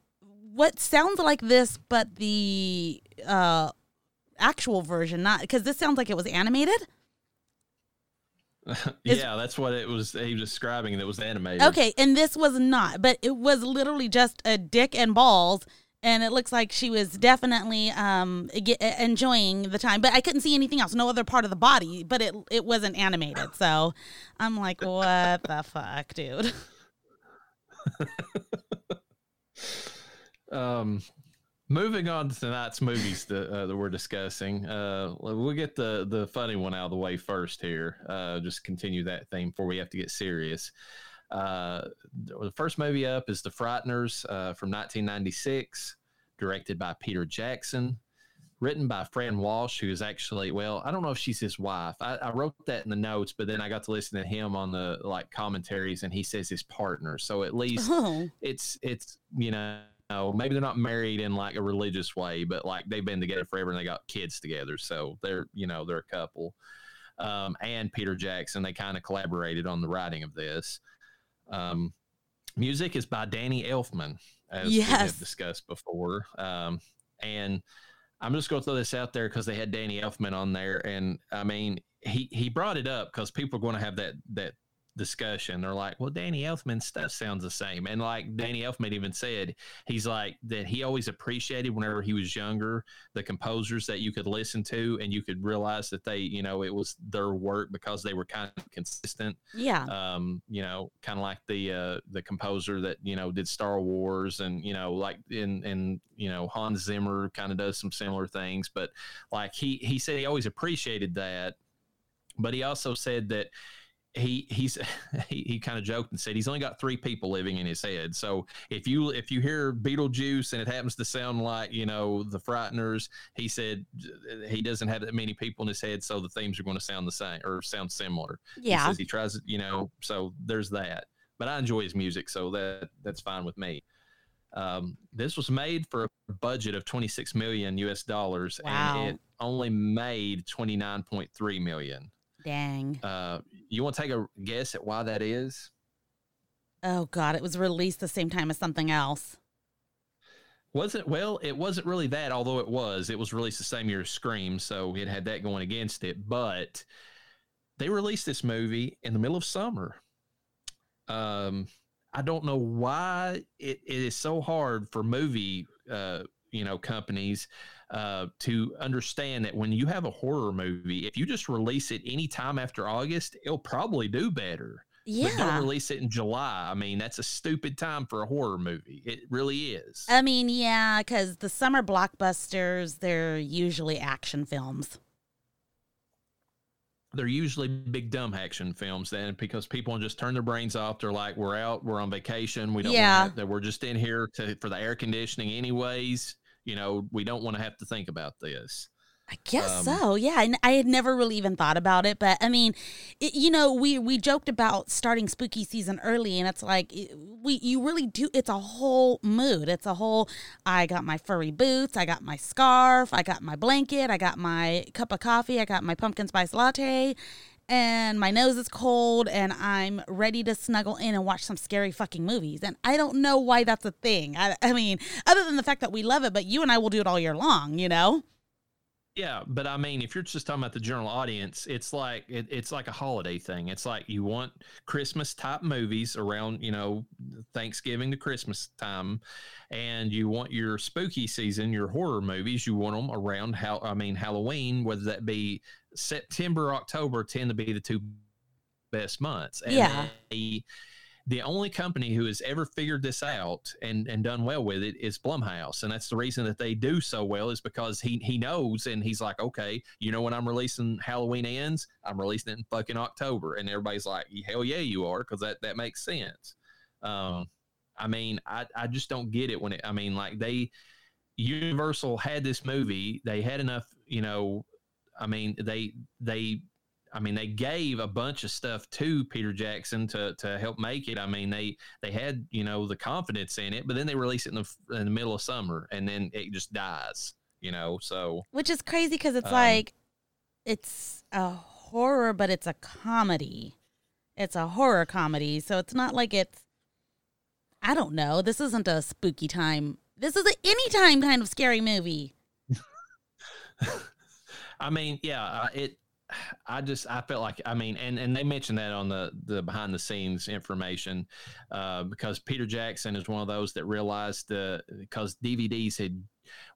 what sounds like this but the uh actual version not because this sounds like it was animated yeah, that's what it was. He was describing, and it was animated. Okay, and this was not, but it was literally just a dick and balls and it looks like she was definitely um, enjoying the time. But I couldn't see anything else, no other part of the body. But it it wasn't animated, so I'm like, what the fuck, dude? um, moving on to tonight's movies that, uh, that we're discussing. Uh, we'll get the the funny one out of the way first here. Uh, just continue that theme before we have to get serious. Uh, the first movie up is The Frighteners uh, from 1996, directed by Peter Jackson, written by Fran Walsh, who is actually, well, I don't know if she's his wife. I, I, wrote that in the notes, but then I got to listen to him on the like commentaries, and he says his partner. So at least oh. it's it's you know. Maybe they're not married in like a religious way, but like they've been together forever and they got kids together. So they're, you know, they're a couple. Um, and Peter Jackson, they kind of collaborated on the writing of this. Um, music is by Danny Elfman, as yes. we have discussed before. Um, and I'm just going to throw this out there because they had Danny Elfman on there, and I mean, he he brought it up because people are going to have that that discussion. They're like, well, Danny Elfman's stuff sounds the same. And like Danny Elfman even said, he's like that he always appreciated whenever he was younger the composers that you could listen to and you could realize that they, you know, it was their work because they were kind of consistent. Yeah. Um, you know, kind of like the uh the composer that, you know, did Star Wars and, you know, like in in you know, Hans Zimmer kind of does some similar things, but like he he said he always appreciated that. But he also said that he he's he, he kind of joked and said he's only got three people living in his head. So if you if you hear Beetlejuice and it happens to sound like you know the Frighteners, he said he doesn't have that many people in his head, so the themes are going to sound the same or sound similar. Yeah, he, says he tries, you know. So there's that. But I enjoy his music, so that that's fine with me. Um, this was made for a budget of 26 million US dollars, wow. and it only made 29.3 million. Dang. Uh, you want to take a guess at why that is? Oh God, it was released the same time as something else. Was it? Well, it wasn't really that, although it was. It was released the same year as Scream, so it had that going against it. But they released this movie in the middle of summer. Um, I don't know why it, it is so hard for movie, uh, you know, companies uh, to understand that when you have a horror movie, if you just release it anytime after August, it'll probably do better. Yeah. But don't release it in July. I mean, that's a stupid time for a horror movie. It really is. I mean, yeah, because the summer blockbusters, they're usually action films. They're usually big dumb action films then because people just turn their brains off. They're like, we're out, we're on vacation. We don't yeah. that we're just in here to for the air conditioning anyways you know, we don't want to have to think about this. I guess um, so. Yeah, and I had never really even thought about it, but I mean, it, you know, we we joked about starting spooky season early, and it's like we you really do. It's a whole mood. It's a whole. I got my furry boots. I got my scarf. I got my blanket. I got my cup of coffee. I got my pumpkin spice latte, and my nose is cold and I'm ready to snuggle in and watch some scary fucking movies. And I don't know why that's a thing. I, I mean, other than the fact that we love it, but you and I will do it all year long, you know? Yeah, but I mean, if you're just talking about the general audience, it's like it, it's like a holiday thing. It's like you want Christmas type movies around, you know, Thanksgiving to Christmas time, and you want your spooky season, your horror movies. You want them around how I mean Halloween, whether that be September, October, tend to be the two best months. And yeah. They, the only company who has ever figured this out and, and done well with it is Blumhouse. And that's the reason that they do so well is because he, he knows and he's like, okay, you know, when I'm releasing Halloween ends, I'm releasing it in fucking October. And everybody's like, hell yeah, you are. Cause that, that makes sense. Um, I mean, I, I just don't get it when it, I mean, like they, Universal had this movie, they had enough, you know, I mean, they, they, I mean, they gave a bunch of stuff to Peter Jackson to to help make it. I mean, they they had you know the confidence in it, but then they release it in the in the middle of summer, and then it just dies. You know, so which is crazy because it's um, like it's a horror, but it's a comedy. It's a horror comedy, so it's not like it's. I don't know. This isn't a spooky time. This is an anytime kind of scary movie. I mean, yeah, uh, it I just I felt like I mean, and and they mentioned that on the the behind the scenes information uh, because Peter Jackson is one of those that realized the because DVDs had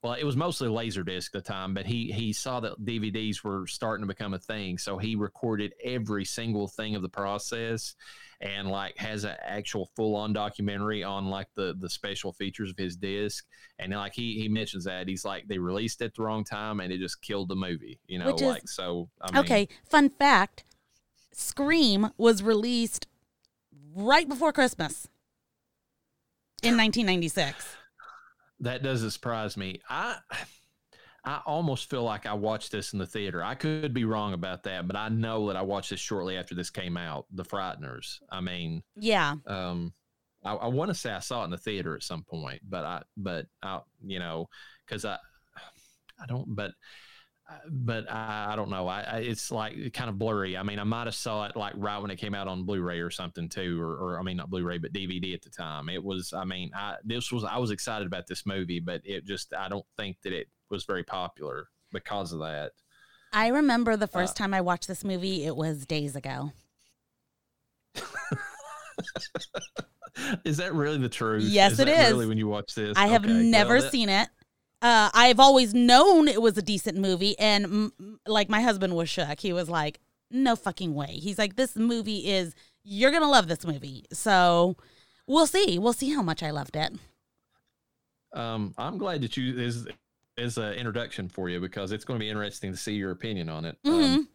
well, it was mostly Laserdisc at the time, but he he saw that DVDs were starting to become a thing, so he recorded every single thing of the process, and like has an actual full on documentary on like the the special features of his disc, and like he he mentions that he's like they released it at the wrong time and it just killed the movie, you know, Which like is, so. I mean, okay, fun fact: Scream was released right before Christmas in 1996 that doesn't surprise me. I I almost feel like I watched this in the theater. I could be wrong about that, but I know that I watched this shortly after this came out. The Frighteners. I mean, yeah. Um, I, I want to say I saw it in the theater at some point, but I, but I, you know, because I, I don't, but but I, I, don't know. I, I, it's like kind of blurry. I mean, I might have saw it like right when it came out on Blu-ray or something too, or, or I mean, not Blu-ray, but DVD at the time. It was. I mean, I this was. I was excited about this movie, but it just. I don't think that it was very popular because of that. I remember the first uh, time I watched this movie. It was days ago. is that really the truth? Yes, is it is. Really, when you watch this, I have okay. never well, that, seen it uh, I've always known it was a decent movie, and m- like my husband was shook. He was like, "No fucking way." He's like, "This movie is you're gonna love this movie." So we'll see. We'll see how much I loved it. Um, I'm glad that you is is an introduction for you because it's going to be interesting to see your opinion on it. Mm-hmm. Um,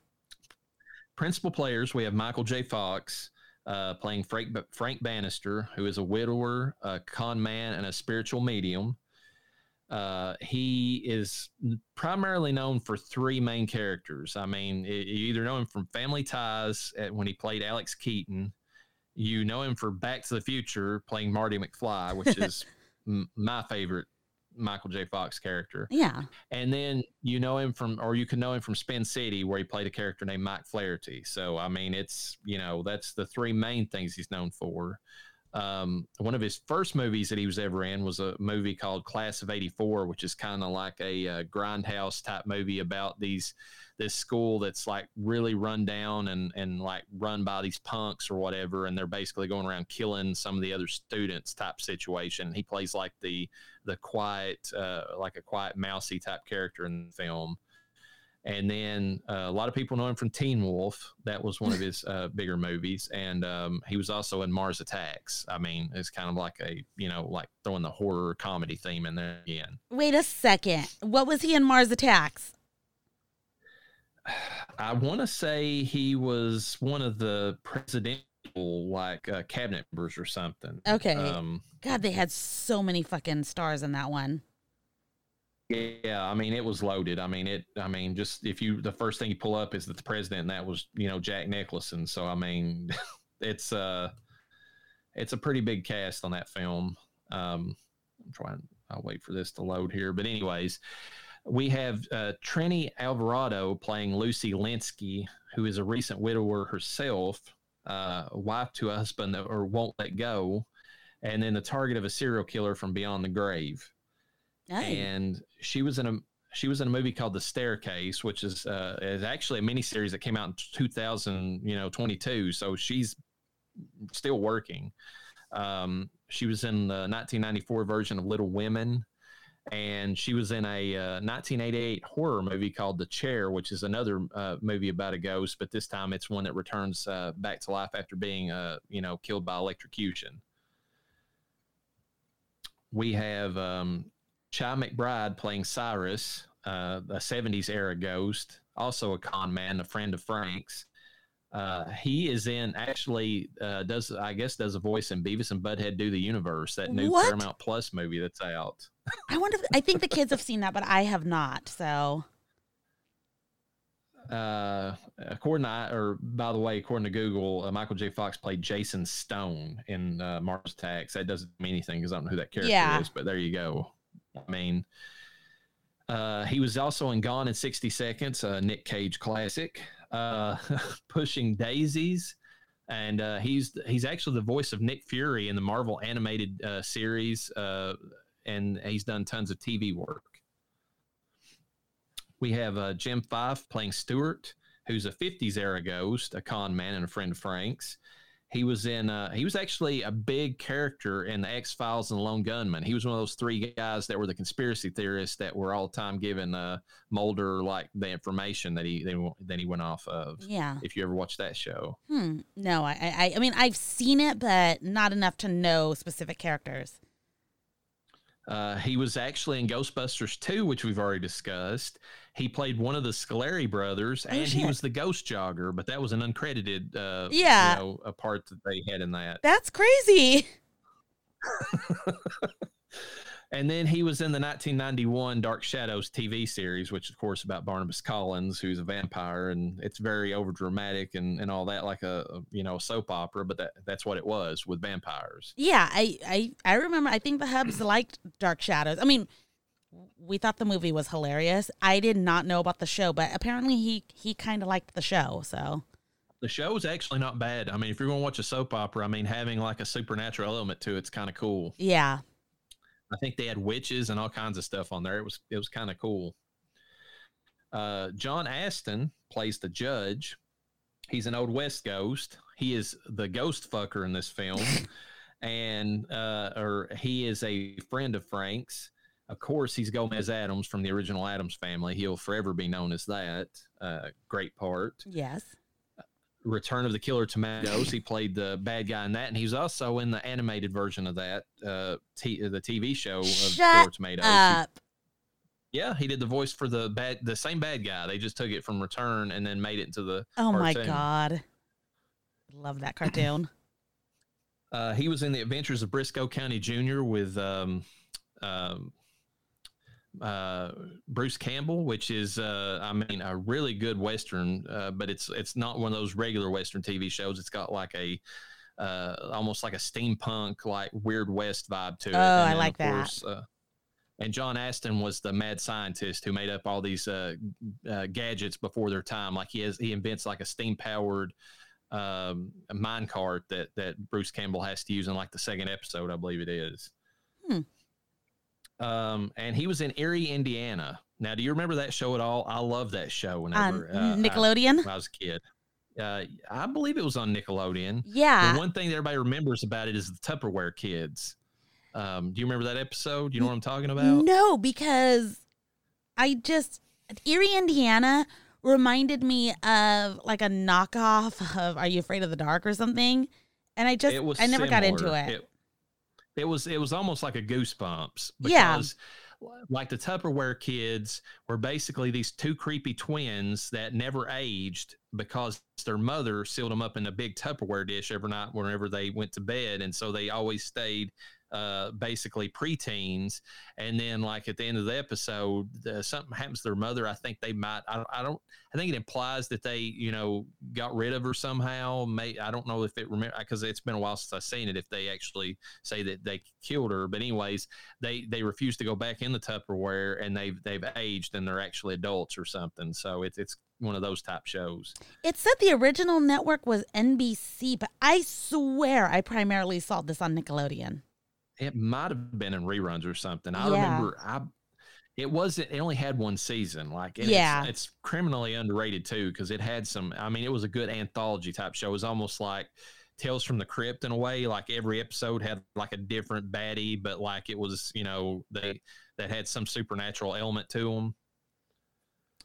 principal players we have Michael J. Fox uh, playing Frank Frank Bannister, who is a widower, a con man, and a spiritual medium. Uh, he is primarily known for three main characters. I mean, you either know him from Family Ties when he played Alex Keaton. You know him for Back to the Future playing Marty McFly, which is m- my favorite Michael J. Fox character. Yeah. And then you know him from, or you can know him from Spin City, where he played a character named Mike Flaherty. So, I mean, it's, you know, that's the three main things he's known for. Um, one of his first movies that he was ever in was a movie called Class of '84, which is kind of like a, uh, grindhouse type movie about these this school that's like really run down and and like run by these punks or whatever, and they're basically going around killing some of the other students type situation. He plays like the the quiet, uh, like a quiet mousy type character in the film. And then uh, a lot of people know him from Teen Wolf. That was one of his uh, bigger movies. And um, he was also in Mars Attacks. I mean, it's kind of like a, you know, like throwing the horror comedy theme in there again. Wait a second. What was he in Mars Attacks? I want to say he was one of the presidential like uh, cabinet members or something. Okay. Um, God, they had so many fucking stars in that one. Yeah, I mean it was loaded. I mean it. I mean just if you the first thing you pull up is that the president, and that was you know Jack Nicholson. So I mean, it's uh it's a pretty big cast on that film. Um, I'm trying. I'll wait for this to load here. But anyways, we have uh, Trini Alvarado playing Lucy Lynskey, who is a recent widower herself, uh, wife to a husband that, or won't let go, and then the target of a serial killer from beyond the grave. And she was in a she was in a movie called The Staircase, which is uh, is actually a miniseries that came out in 2000, you know, 22. So she's still working. Um, she was in the 1994 version of Little Women, and she was in a uh, 1988 horror movie called The Chair, which is another uh, movie about a ghost, but this time it's one that returns uh, back to life after being, uh, you know, killed by electrocution. We have um, Chi McBride playing Cyrus, uh, a 70s era ghost, also a con man, a friend of Frank's. Uh, he is in actually uh, does I guess does a voice in Beavis and Butthead Do the Universe that new what? Paramount Plus movie that's out. I wonder. If, I think the kids have seen that, but I have not. So, uh, according to or by the way, according to Google, uh, Michael J. Fox played Jason Stone in uh, Mars Attacks. That doesn't mean anything because I don't know who that character yeah. is, but there you go. I mean, uh, he was also in Gone in 60 Seconds, a Nick Cage classic, uh, Pushing Daisies. And uh, he's he's actually the voice of Nick Fury in the Marvel animated uh, series, uh, and he's done tons of TV work. We have uh, Jim Fyfe playing Stewart, who's a 50s era ghost, a con man and a friend of Frank's. He was in. Uh, he was actually a big character in the X Files and the Lone Gunman. He was one of those three guys that were the conspiracy theorists that were all the time giving uh, Mulder like the information that he that he went off of. Yeah. If you ever watched that show. Hmm. No, I, I I mean I've seen it, but not enough to know specific characters. Uh, he was actually in Ghostbusters 2, which we've already discussed. He played one of the Scoleri brothers, oh, and shit. he was the ghost jogger, but that was an uncredited, uh, yeah, you know, a part that they had in that. That's crazy. And then he was in the 1991 Dark Shadows TV series, which of course about Barnabas Collins, who's a vampire, and it's very over dramatic and, and all that, like a, a you know soap opera. But that that's what it was with vampires. Yeah, I I, I remember. I think the Hubs liked Dark Shadows. I mean, we thought the movie was hilarious. I did not know about the show, but apparently he he kind of liked the show. So the show is actually not bad. I mean, if you're going to watch a soap opera, I mean, having like a supernatural element to it's kind of cool. Yeah, I think they had witches and all kinds of stuff on there. It was it was kind of cool. Uh, John Astin plays the judge. He's an old west ghost. He is the ghost fucker in this film, and uh, or he is a friend of Frank's. Of course, he's Gomez Addams from the original Addams family. He'll forever be known as that. Uh, great part. Yes. Return of the Killer Tomatoes. He played the bad guy in that, and he's also in the animated version of that, uh, t- the TV show of Shut Killer Tomatoes. Up. Yeah, he did the voice for the bad, the same bad guy. They just took it from Return and then made it into the. Oh my god. Love that cartoon. Uh, he was in the Adventures of Brisco County Jr. with um, um, uh, Bruce Campbell, which is, uh, I mean, a really good western, uh, but it's it's not one of those regular western TV shows. It's got like a uh, almost like a steampunk, like Weird West vibe to it. Oh, And I like that. course, uh, and John Astin was the mad scientist who made up all these uh, uh, gadgets before their time. Like he has, he invents like a steam powered um, mine cart that that Bruce Campbell has to use in like the second episode, I believe it is. Hmm. Um, and he was in Erie, Indiana. Now, do you remember that show at all? I love that show. Whenever uh, I- Nickelodeon? when I was a kid. Uh, I believe it was on Nickelodeon. yeah. The one thing that everybody remembers about it is the Tupperware kids. Um, do you remember that episode? Do you know what I'm talking about? No, because I just Erie, Indiana reminded me of like a knockoff of Are You Afraid of the Dark or something. And I just I never got into it. it. It was it was almost like a goosebumps Yeah. because like the Tupperware kids were basically these two creepy twins that never aged because their mother sealed them up in a big Tupperware dish every night whenever they went to bed, and so they always stayed uh, basically preteens. And then, like at the end of the episode, uh, something happens to their mother. I think they might. I, I don't. I think it implies that they, you know, got rid of her somehow. May I don't know if it remember because it's been a while since I've seen it. If they actually say that they killed her, but anyways, they they refuse to go back in the Tupperware, and they've they've aged and they're actually adults or something. So it's it's one of those type shows. It said the original network was NBC, but I swear I primarily saw this on Nickelodeon. It might have been in reruns or something. I Yeah. remember I it wasn't it only had one season like Yeah. it's, it's criminally underrated too because it had some i mean it was a good anthology type show it was almost like tales from the crypt in a way like every episode had like a different baddie but like it was you know they that had some supernatural element to them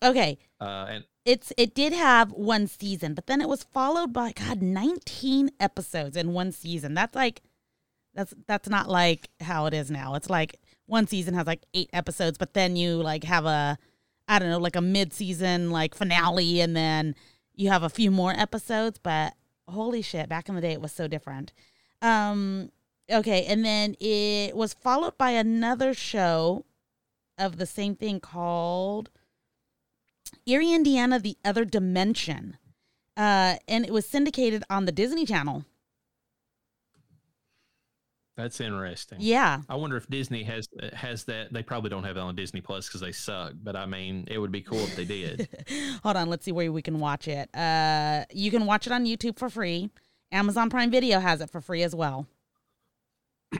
Okay. uh and It's it did have one season, but then it was followed by God, 19 episodes in one season. That's like that's that's not like how it is now. It's like one season has like eight episodes, but then you like have a I don't know, like a mid-season like finale and then you have a few more episodes, but holy shit, back in the day it was so different. Um okay, and then it was followed by another show of the same thing called Erie, Indiana, The Other Dimension. Uh, and it was syndicated on the Disney Channel. That's interesting Yeah. i wonder if disney has has that they probably don't have it on disney plus because they suck but i mean it would be cool if they did Hold on, let's see where we can watch it. Uh, you can watch it on YouTube for free. Amazon Prime Video has it for free as well.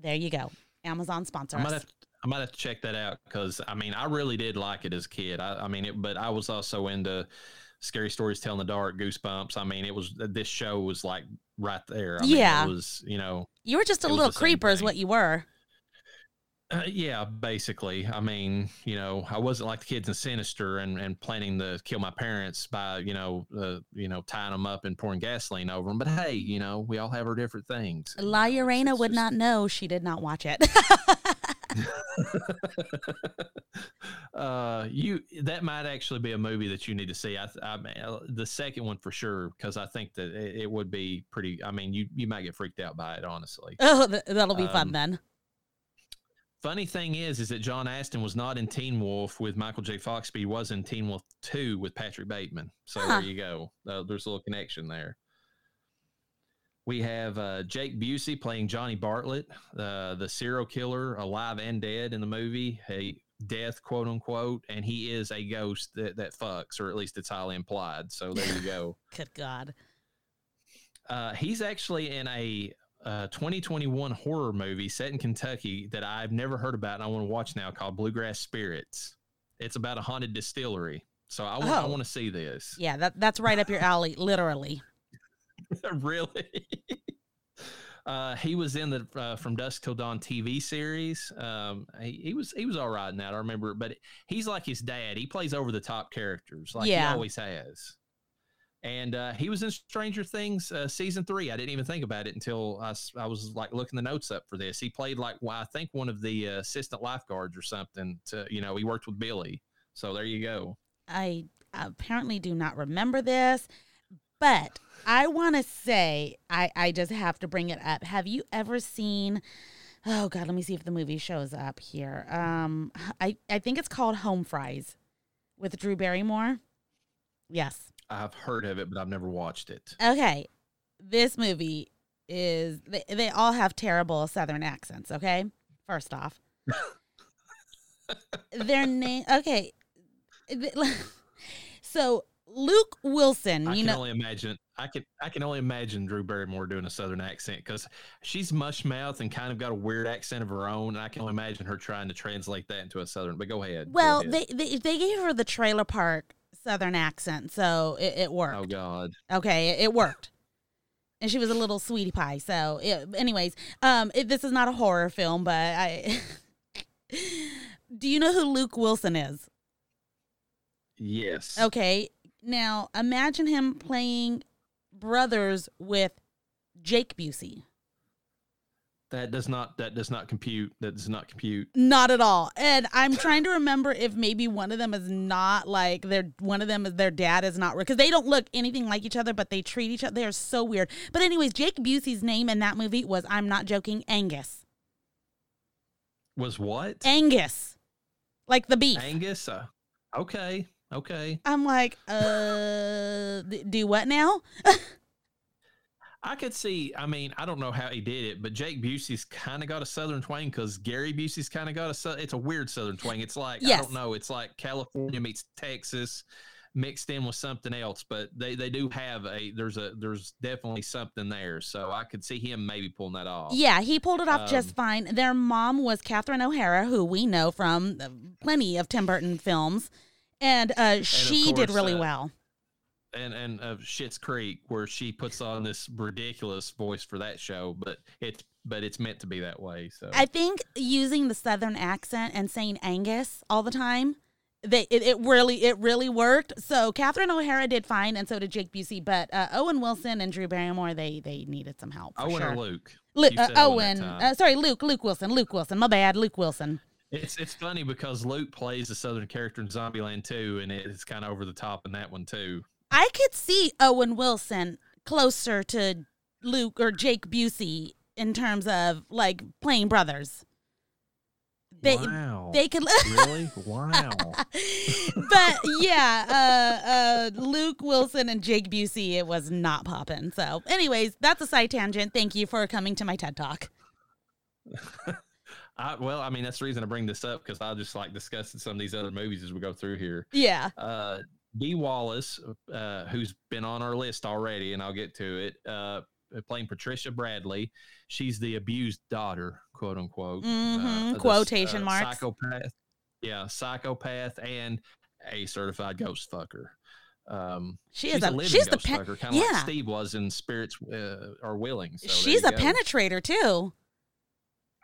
there you go. Amazon sponsor I might us. have I might have to check that out because I mean I really did like it as a kid. I, I mean it, but I was also into scary stories, tell in the dark, goosebumps. I mean it was this show was like right there. I mean, Yeah. it was you know You were just a little creeper, is what you were. uh, yeah basically. I mean you know I wasn't like the kids in Sinister and and planning to kill my parents by you know uh, you know tying them up and pouring gasoline over them. But hey, you know we all have our different things. La You know, it's- Urena it's would just- not know. She did not watch it. uh, you that might actually be a movie that you need to see. I, I uh, the second one for sure because I think that it, it would be pretty. I mean, you you might get freaked out by it, honestly. oh, that'll be fun Um, then. Funny thing is, is that John Astin was not in Teen Wolf with Michael J. Fox, but he was in Teen Wolf Two with Patrick Bateman. So Huh. there you go. Uh, there's a little connection there. We have uh, Jake Busey playing Johnny Bartlett, uh, the serial killer, alive and dead in the movie. A death, quote unquote, and he is a ghost that, that fucks, or at least it's highly implied. So there you go. Good God. Uh, he's actually in a uh, 2021 horror movie set in Kentucky that I've never heard about and I want to watch now called Bluegrass Spirits. It's about a haunted distillery. So I want, I Oh. want to see this. Yeah, that that's right up your alley, literally. really? Uh, he was in the uh, From Dusk Till Dawn TV series. Um, he, he was he was all right in that. I remember, but he's like his dad. He plays over the top characters, like Yeah. he always has. and uh, he was in Stranger Things uh, season three. I didn't even think about it until I was like looking the notes up for this. He played like well, I think one of the uh, assistant lifeguards or something. To you know, he worked with Billy. So there you go. I apparently do not remember this, but I want to say I I just have to bring it up. Have you ever seen? Oh God, let me see if the movie shows up here. Um, I I think it's called Home Fries with Drew Barrymore. Yes. I've heard of it, but I've never watched it. Okay. This movie is they, they all have terrible southern accents, okay? First off. Their name okay. So Luke Wilson, I you can know only imagine. I can I can only imagine Drew Barrymore doing a southern accent because she's mush mouth and kind of got a weird accent of her own. And I can only imagine her trying to translate that into a southern. But go ahead. go well, ahead. they, they they gave her the trailer park southern accent, so it, it worked. Oh God. Okay, it, it worked. And she was a little sweetie pie. So, it, anyways, um, it, this is not a horror film, but I. Do you know who Luke Wilson is? Yes. Okay, now imagine him playing brothers with Jake Busey. That does not that does not compute. That does not compute. Not at all. And I'm trying to remember if maybe one of them is not like their one of them is their dad is not because they don't look anything like each other, but they treat each other. They are so weird. But anyways, Jake Busey's name in that movie was I'm not joking, Angus. Was what? Angus, like the beef. Angus. Uh, okay. Okay. I'm like, uh, do what now? I could see. I mean, I don't know how he did it, but Jake Busey's kind of got a southern twang because Gary Busey's kind of got a. It's a weird southern twang. It's like I don't know. It's like California meets Texas mixed in with something else, but they they do have a. There's a there's definitely something there. So I could see him maybe pulling that off. Yeah, he pulled it off just Um, fine. Their mom was Catherine O'Hara, who we know from uh, plenty of Tim Burton films, and uh, she did really uh, well. and and of Schitt's Creek, where she puts on this ridiculous voice for that show, but it's but it's meant to be that way. So I think using the southern accent and saying Angus all the time, they it, it really it really worked. So Catherine O'Hara did fine, and so did Jake Busey. But uh, Owen Wilson and Drew Barrymore, they they needed some help. Owen sure. or Luke? Lu- uh, Owen, uh, sorry, Luke, Luke Wilson, Luke Wilson. My bad, Luke Wilson. It's it's funny because Luke plays the southern character in Zombieland too, and it's kind of over the top in that one too. I could see Owen Wilson closer to Luke or Jake Busey in terms of like playing brothers. They wow, they could really wow. but yeah, uh, uh, Luke Wilson and Jake Busey, it was not popping. So, anyways, that's a side tangent. Thank you for coming to my TED Talk. I, well, I mean that's the reason I bring this up because I just like discussing some of these other movies as we go through here. Yeah. Uh, Dee Wallace, uh, who's been on our list already, and I'll get to it. Uh, playing Patricia Bradley, she's the abused daughter, quote unquote. Mhm, of this, quotation marks. Psychopath. Yeah, psychopath and a certified ghost fucker. Um, She is a- living she's the ghost fucker, kind of yeah. like Steve was in Spirits uh, Are Willing. So She's a penetrator too.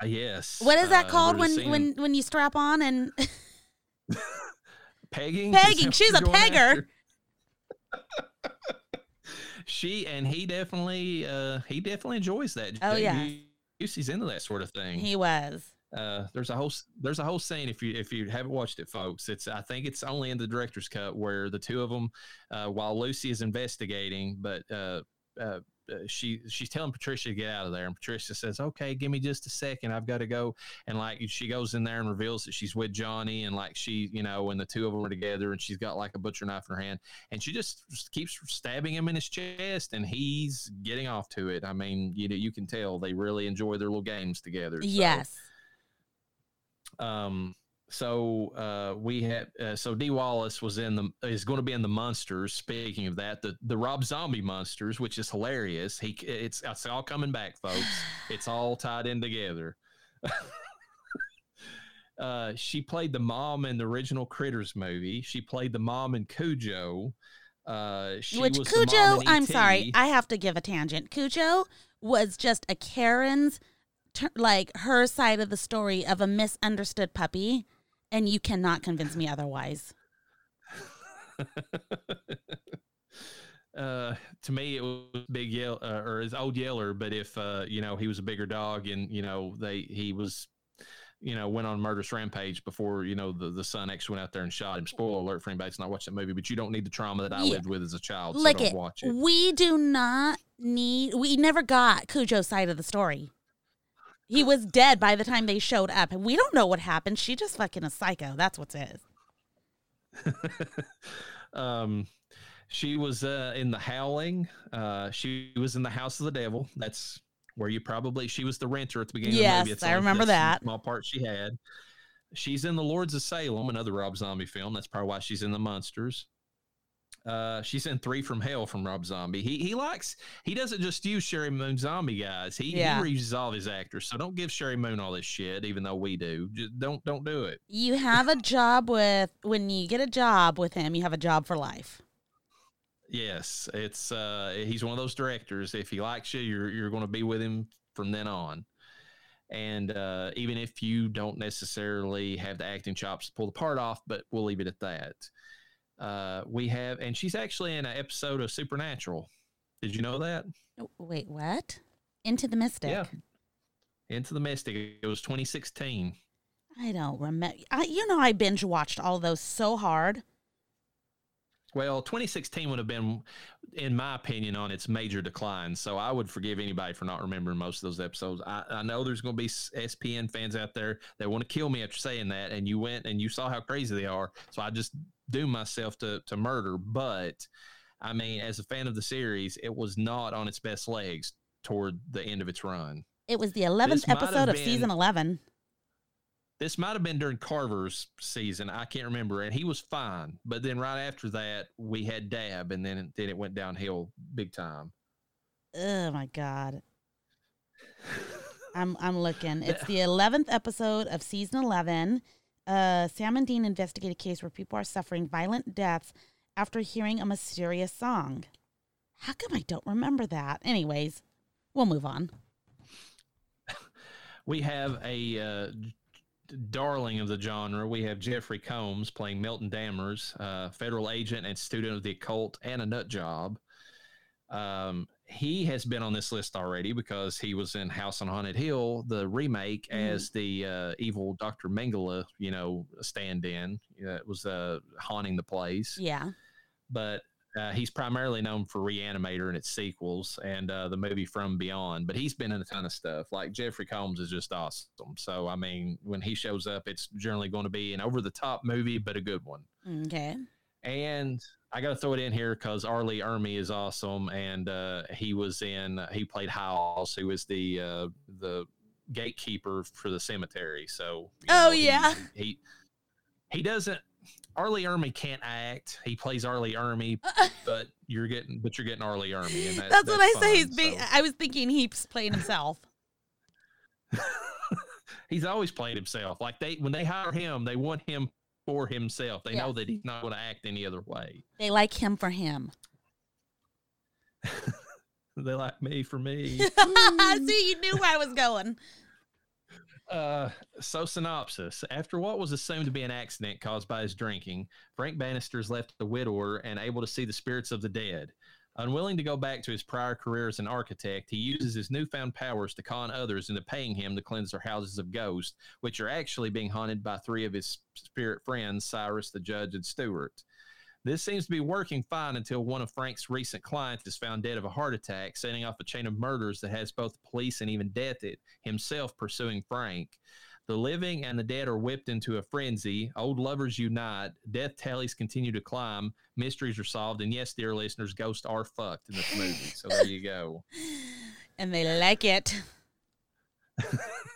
Uh, yes. What is that Uh, called when seeing when when you strap on and pegging? Pegging? She's a pegger. she and he definitely uh he definitely enjoys that. Oh, yeah. Busey's into that sort of thing. he was. uh there's a whole there's a whole scene if you if you haven't watched it folks it's i think it's only in the director's cut where the two of them uh while lucy is investigating but uh uh, she she's telling Patricia to get out of there, and Patricia says, "Okay, give me just a second. I've got to go." And like she goes in there and reveals that she's with Johnny, and like she, you know, when the two of them are together, and she's got like a butcher knife in her hand, and she just keeps stabbing him in his chest, and he's getting off to it. I mean, you know, you can tell they really enjoy their little games together. so. Yes. Um, so uh, we had uh, so Dee Wallace was in the is going to be in the Munsters. Speaking of that, the the Rob Zombie Munsters, which is hilarious. He it's it's all coming back, folks. It's all tied in together. uh, she played the mom in the original Critters movie. She played the mom in Cujo. Uh, she Which was the mom Cujo, I'm sorry, I have to give a tangent. Cujo was just a Karen's, like her side of the story of a misunderstood puppy, and you cannot convince me otherwise. uh, to me, it was Big Yell uh, or his Old Yeller. But if uh, you know he was a bigger dog, and you know they he was, you know, went on murderous rampage before you know the the son actually went out there and shot him. Spoiler alert for anybody that's not watched that movie. But you don't need the trauma that I Yeah. lived with as a child. So Look don't it. watch it. We do not need. We never got Cujo's side of the story. He was dead by the time they showed up, and we don't know what happened. She just fucking a psycho. That's what it is. um, she was uh, in the Howling. Uh, she was in the House of the Devil. That's where you probably she was the renter at the beginning. of the Yes, movie. It's I only- remember that. small part she had. She's in the Lords of Salem, another Rob Zombie film. That's probably why she's in the Munsters. Uh, she's in Three from Hell from Rob Zombie. He he likes he doesn't just use Sheri Moon Zombie guys. He Yeah. he reuses all his actors. So don't give Sherry Moon all this shit, even though we do. Just don't don't do it. You have a job with when you get a job with him. You have a job for life. Yes, it's uh he's one of those directors. If he likes you, you're you're going to be with him from then on. And uh, even if you don't necessarily have the acting chops to pull the part off, but we'll leave it at that. Uh, we have, and she's actually in an episode of Supernatural. Did you know that? Oh, Wait, what? Into the Mystic. Yeah. Into the Mystic. It was 2016. I don't remember. I, you know, I binge watched all those so hard. Well, 2016 would have been, in my opinion, on its major decline. So I would forgive anybody for not remembering most of those episodes. I, I know there's going to be SPN fans out there that want to kill me after saying that, and you went and you saw how crazy they are. So I just doomed myself to to murder. But I mean, as a fan of the series, it was not on its best legs toward the end of its run. It was the 11th This might have episode of been- season 11. This might have been during Carver's season. I can't remember, and he was fine. But then right after that, we had Dabb, and then then it went downhill big time. Oh my god. I'm I'm looking. It's the 11th episode of season 11. Sam and Dean investigate a case where people are suffering violent deaths after hearing a mysterious song. How come I don't remember that? Anyways, we'll move on. We have a uh, darling of the genre. We have Jeffrey Combs playing Milton Dammers, uh, federal agent and student of the occult, and a nut job. Um, he has been on this list already because he was in House on Haunted Hill, the remake, Mhm. as the uh, evil Dr. Mengele, you know, stand in. it was uh, haunting the place Yeah. but uh, he's primarily known for Reanimator and its sequels and uh, the movie From Beyond. But he's been in a ton of stuff. Like Jeffrey Combs is just awesome. So I mean, when he shows up, it's generally going to be an over the top movie, but a good one. Okay. And I got to throw it in here because R. Lee Ermey is awesome, and uh, he was in. he played Howes, who was the uh, the gatekeeper for the cemetery. So Oh, he- yeah. he he doesn't. R. Lee Ermey can't act. He plays R. Lee Ermey, but you're getting but you're getting R. Lee Ermey, and that, That's, what I say. fun, He's being, so. I was thinking he's playing himself. He's always played himself. Like they when they hire him, they want him for himself. They know that he's not going to act any other way. They like him for him. They like me for me. See, you knew where I was going. Uh, so synopsis. After what was assumed to be an accident caused by his drinking, Frank Bannister is left a widower and able to see the spirits of the dead. Unwilling to go back to his prior career as an architect, he uses his newfound powers to con others into paying him to cleanse their houses of ghosts, which are actually being haunted by three of his spirit friends, Cyrus, the judge, and Stuart. This seems to be working fine until one of Frank's recent clients is found dead of a heart attack, setting off a chain of murders that has both the police and even death it, himself pursuing Frank. The living and the dead are whipped into a frenzy. Old lovers unite. Death tallies continue to climb. Mysteries are solved. And yes, dear listeners, ghosts are fucked in this movie. So there you go. And they like it.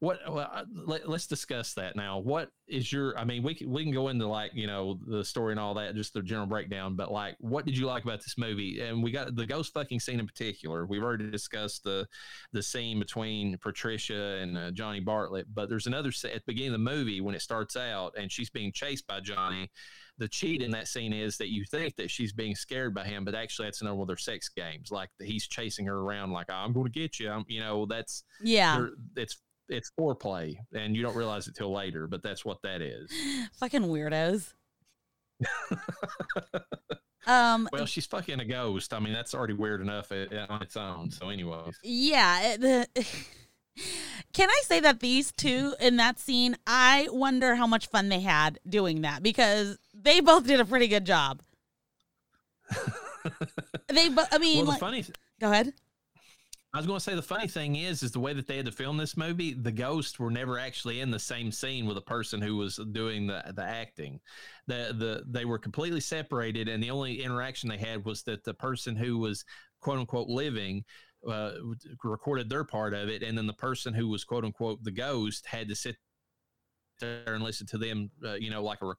What? Well, uh, let, us discuss that now. What is your? I mean, we can we can go into like you know the story and all that, just the general breakdown. But like, what did you like about this movie? And we got the ghost fucking scene in particular. We've already discussed the the scene between Patricia and uh, Johnny Bartlett. But there's another at the beginning of the movie when it starts out and she's being chased by Johnny. The cheat in that scene is that you think that she's being scared by him, but actually that's another one of their sex games. Like he's chasing her around, like I'm going to get you. I'm, you know, that's Yeah. it's it's foreplay and you don't realize it till later but that's what that is Fucking weirdos. Um, well, she's fucking a ghost. I mean, that's already weird enough uh, on its own. So, anyways, yeah. The, can I say that these two in that scene, I wonder how much fun they had doing that because they both did a pretty good job. they, bo- I mean, well, the like, funny. Go ahead. I was going to say the funny thing is, is the way that they had to film this movie. The ghosts were never actually in the same scene with the person who was doing the the acting. The the they were completely separated, and the only interaction they had was that the person who was quote unquote living uh, recorded their part of it, and then the person who was quote unquote the ghost had to sit there and listen to them, uh, you know, like a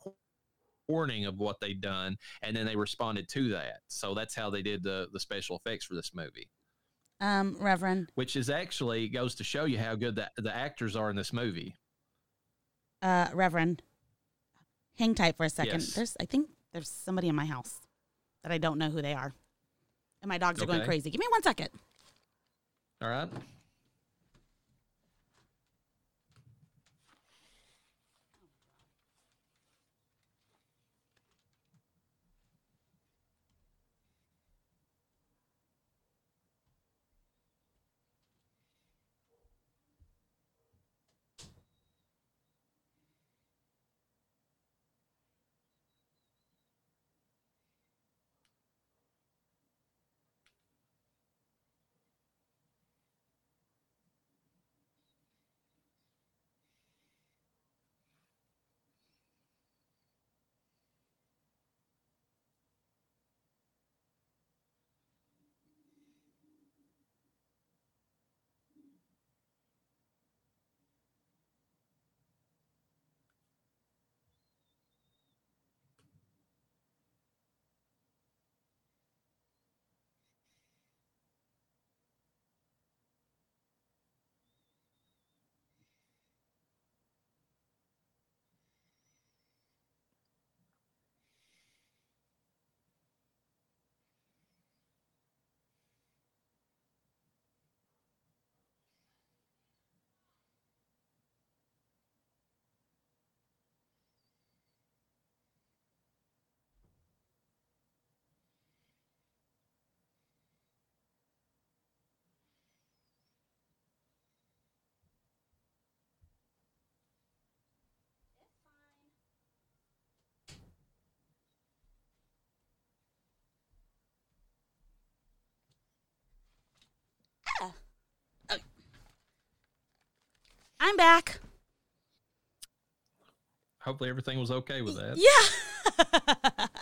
recording of what they'd done, and then they responded to that. So that's how they did the the special effects for this movie um, Reverend. Which is actually goes to show you how good the, the actors are in this movie. Uh, Reverend, hang tight for a second. Yes. There's, I think there's somebody in my house that I don't know who they are, and my dogs are going crazy. Give me one second. All right. I'm back. Hopefully everything was okay with that. Yeah.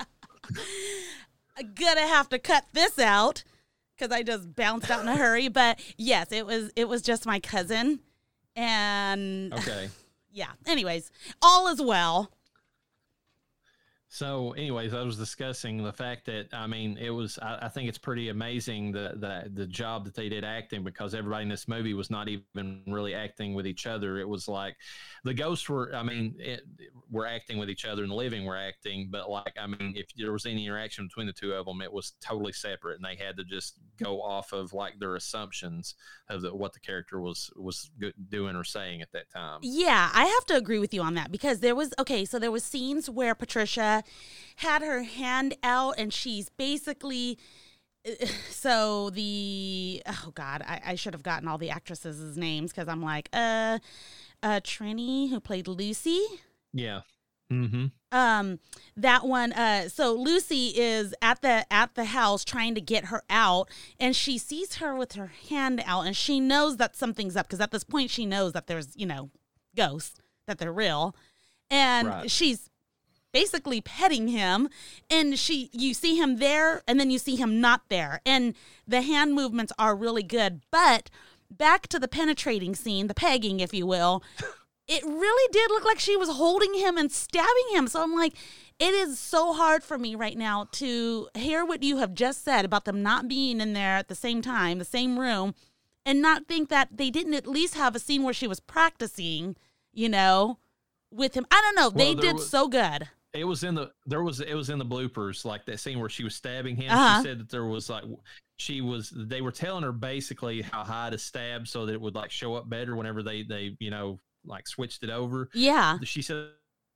I'm gonna have to cut this out because I just bounced out in a hurry. But yes, it was it was just my cousin, and Okay. yeah. Anyways, all is well. So, anyways, I was discussing the fact that I mean, it was. I, I think it's pretty amazing the, the the job that they did acting because everybody in this movie was not even really acting with each other. It was like the ghosts were. I mean, it, were acting with each other, and the living were acting. But like, I mean, if there was any interaction between the two of them, it was totally separate, and they had to just go off of like their assumptions of the, what the character was was doing or saying at that time. Yeah, I have to agree with you on that because there was okay, so there was scenes where Patricia had her hand out and she's basically so the oh god, I, I should have gotten all the actresses' names because I'm like, uh uh Trini who played Lucy. Yeah. Mm-hmm. um that one uh so lucy is at the at the house trying to get her out and she sees her with her hand out and she knows that something's up because at this point she knows that there's you know ghosts that they're real and Right. she's basically petting him and she you see him there and then you see him not there and the hand movements are really good but back to the penetrating scene the pegging if you will it really did look like she was holding him and stabbing him. So I'm like, it is so hard for me right now to hear what you have just said about them not being in there at the same time, the same room, and not think that they didn't at least have a scene where she was practicing, you know, with him. I don't know. they Well, there did was- so good. It was in the there was it was in the bloopers like that scene where she was stabbing him. Uh-huh. She said that there was like she was they were telling her basically how high to stab so that it would like show up better whenever they they you know like switched it over. Yeah. She said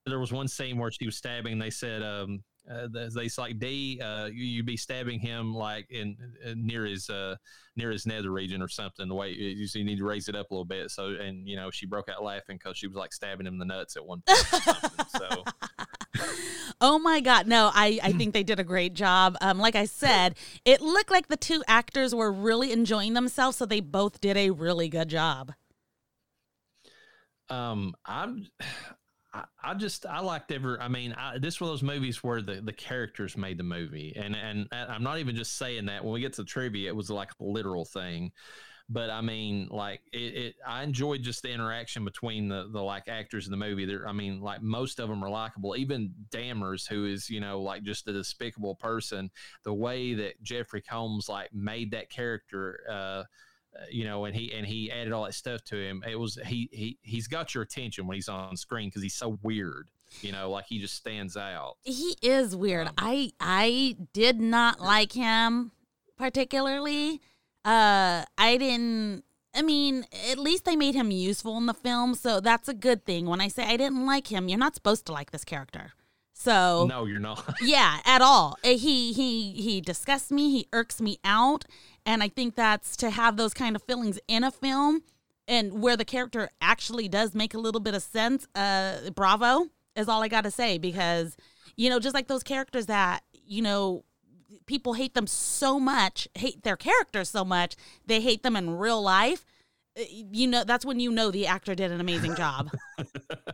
there was one scene where she was stabbing. They said um uh, they like D, uh, you, you'd be stabbing him like in, in near his uh, near his nether region or something. The way you, you need to raise it up a little bit. So, and you know, she broke out laughing because she was like stabbing him in the nuts at one point. so. oh my god no i i think they did a great job um like i said it looked like the two actors were really enjoying themselves so they both did a really good job um i'm I, just I liked ever. I mean, I, this was those movies where the, the characters made the movie, and and I'm not even just saying that. When we get to trivia, it was like a literal thing. But I mean, like it, it I enjoyed just the interaction between the the like actors in the movie. There, I mean, like most of them are likable. Even Dammers, who is you know like just a despicable person, the way that Jeffrey Combs like made that character. uh, you know, and he and he added all that stuff to him. It was he he he's got your attention when he's on screen because he's so weird. You know, like he just stands out. He is weird. Um, I I did not like him particularly. Uh, I didn't. I mean, at least they made him useful in the film, so that's a good thing. When I say I didn't like him, you're not supposed to like this character. So no, you're not. yeah, at all. Uh, he he he disgusts me. He irks me out, and I think that's to have those kind of feelings in a film and where the character actually does make a little bit of sense. Uh, bravo is all I got to say because you know just like those characters that you know people hate them so much, hate their characters so much, they hate them in real life. Uh, you know that's when you know the actor did an amazing job.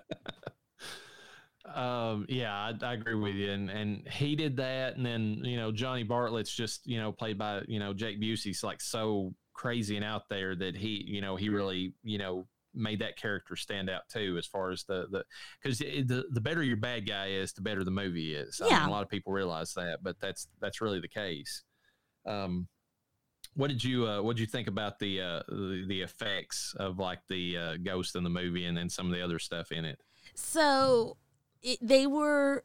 Um, yeah, I, I, agree with you, and and he did that, and then you know Johnny Bartlett's just you know played by you know Jake Busey's like so crazy and out there that he you know he really you know made that character stand out too as far as the the because the the better your bad guy is, the better the movie is. Yeah, I mean, a lot of people realize that, but that's that's really the case. Um, what did you uh, what did you think about the uh, the, the effects of like the uh, ghost in the movie and then some of the other stuff in it? So it, they were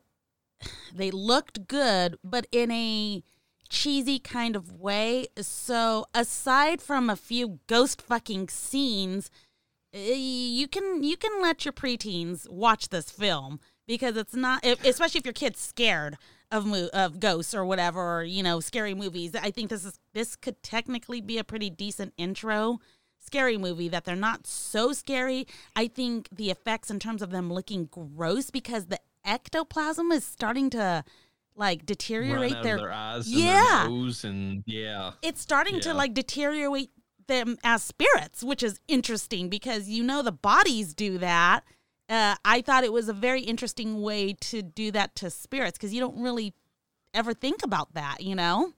they looked good, but in a cheesy kind of way. So aside from a few ghost fucking scenes, eh, you can you can let your preteens watch this film because it's not especially if your kid's scared of mo- of ghosts or whatever or you know scary movies. I think this is this could technically be a pretty decent intro scary movie that they're not so scary. I think the effects in terms of them looking gross because the ectoplasm is starting to like deteriorate their, their, eyes yeah. and nose and yeah. It's starting yeah. to like deteriorate them as spirits, which is interesting because you know the bodies do that. Uh, I thought it was a very interesting way to do that to spirits because you don't really ever think about that, you know?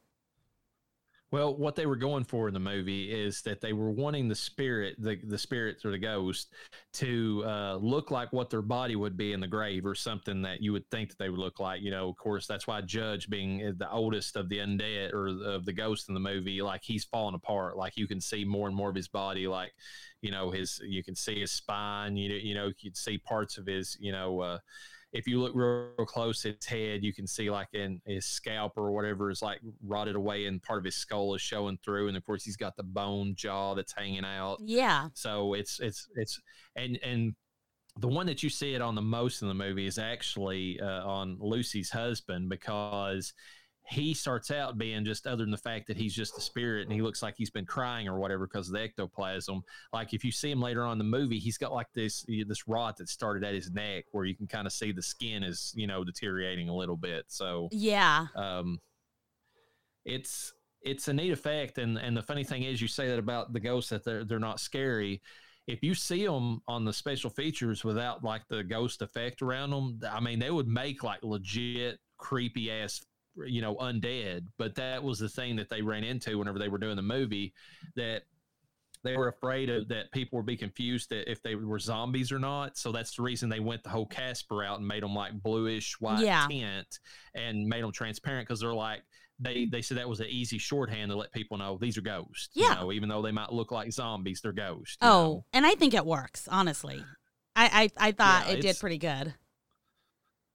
Well, what they were going for in the movie is that they were wanting the spirit, the the spirits or the ghost, to uh, look like what their body would be in the grave, or something that you would think that they would look like. You know, of course, that's why Judge, being uh, the oldest of the undead or of the ghosts in the movie, like he's falling apart. Like you can see more and more of his body, like you know his, you can see his spine. You know, you know, you'd see parts of his, you know. Uh, if you look real, real close at his head, you can see like in his scalp or whatever is like rotted away and part of his skull is showing through. And of course he's got the bone jaw that's hanging out. Yeah. So it's, it's, it's, and, and, the one that you see it on the most in the movie is actually uh, on Lucy's husband because he starts out being just other than the fact that he's just a spirit and he looks like he's been crying or whatever because of the ectoplasm. Like if you see him later on in the movie, he's got like this this rot that started at his neck where you can kind of see the skin is you know deteriorating a little bit. So yeah, um, it's it's a neat effect. And and the funny thing is, you say that about the ghosts that they're they're not scary if you see them on the special features without like the ghost effect around them, I mean, they would make like legit creepy ass you know undead but that was the thing that they ran into whenever they were doing the movie that they were afraid of that people would be confused that if they were zombies or not. So that's the reason they went the whole Casper out and made them like bluish white yeah. tint and made them transparent because they're like they they said that was an easy shorthand to let people know these are ghosts. Yeah, you know, even though they might look like zombies, they're ghosts. Oh, know? and I think it works. Honestly, I I, I thought yeah, it did pretty good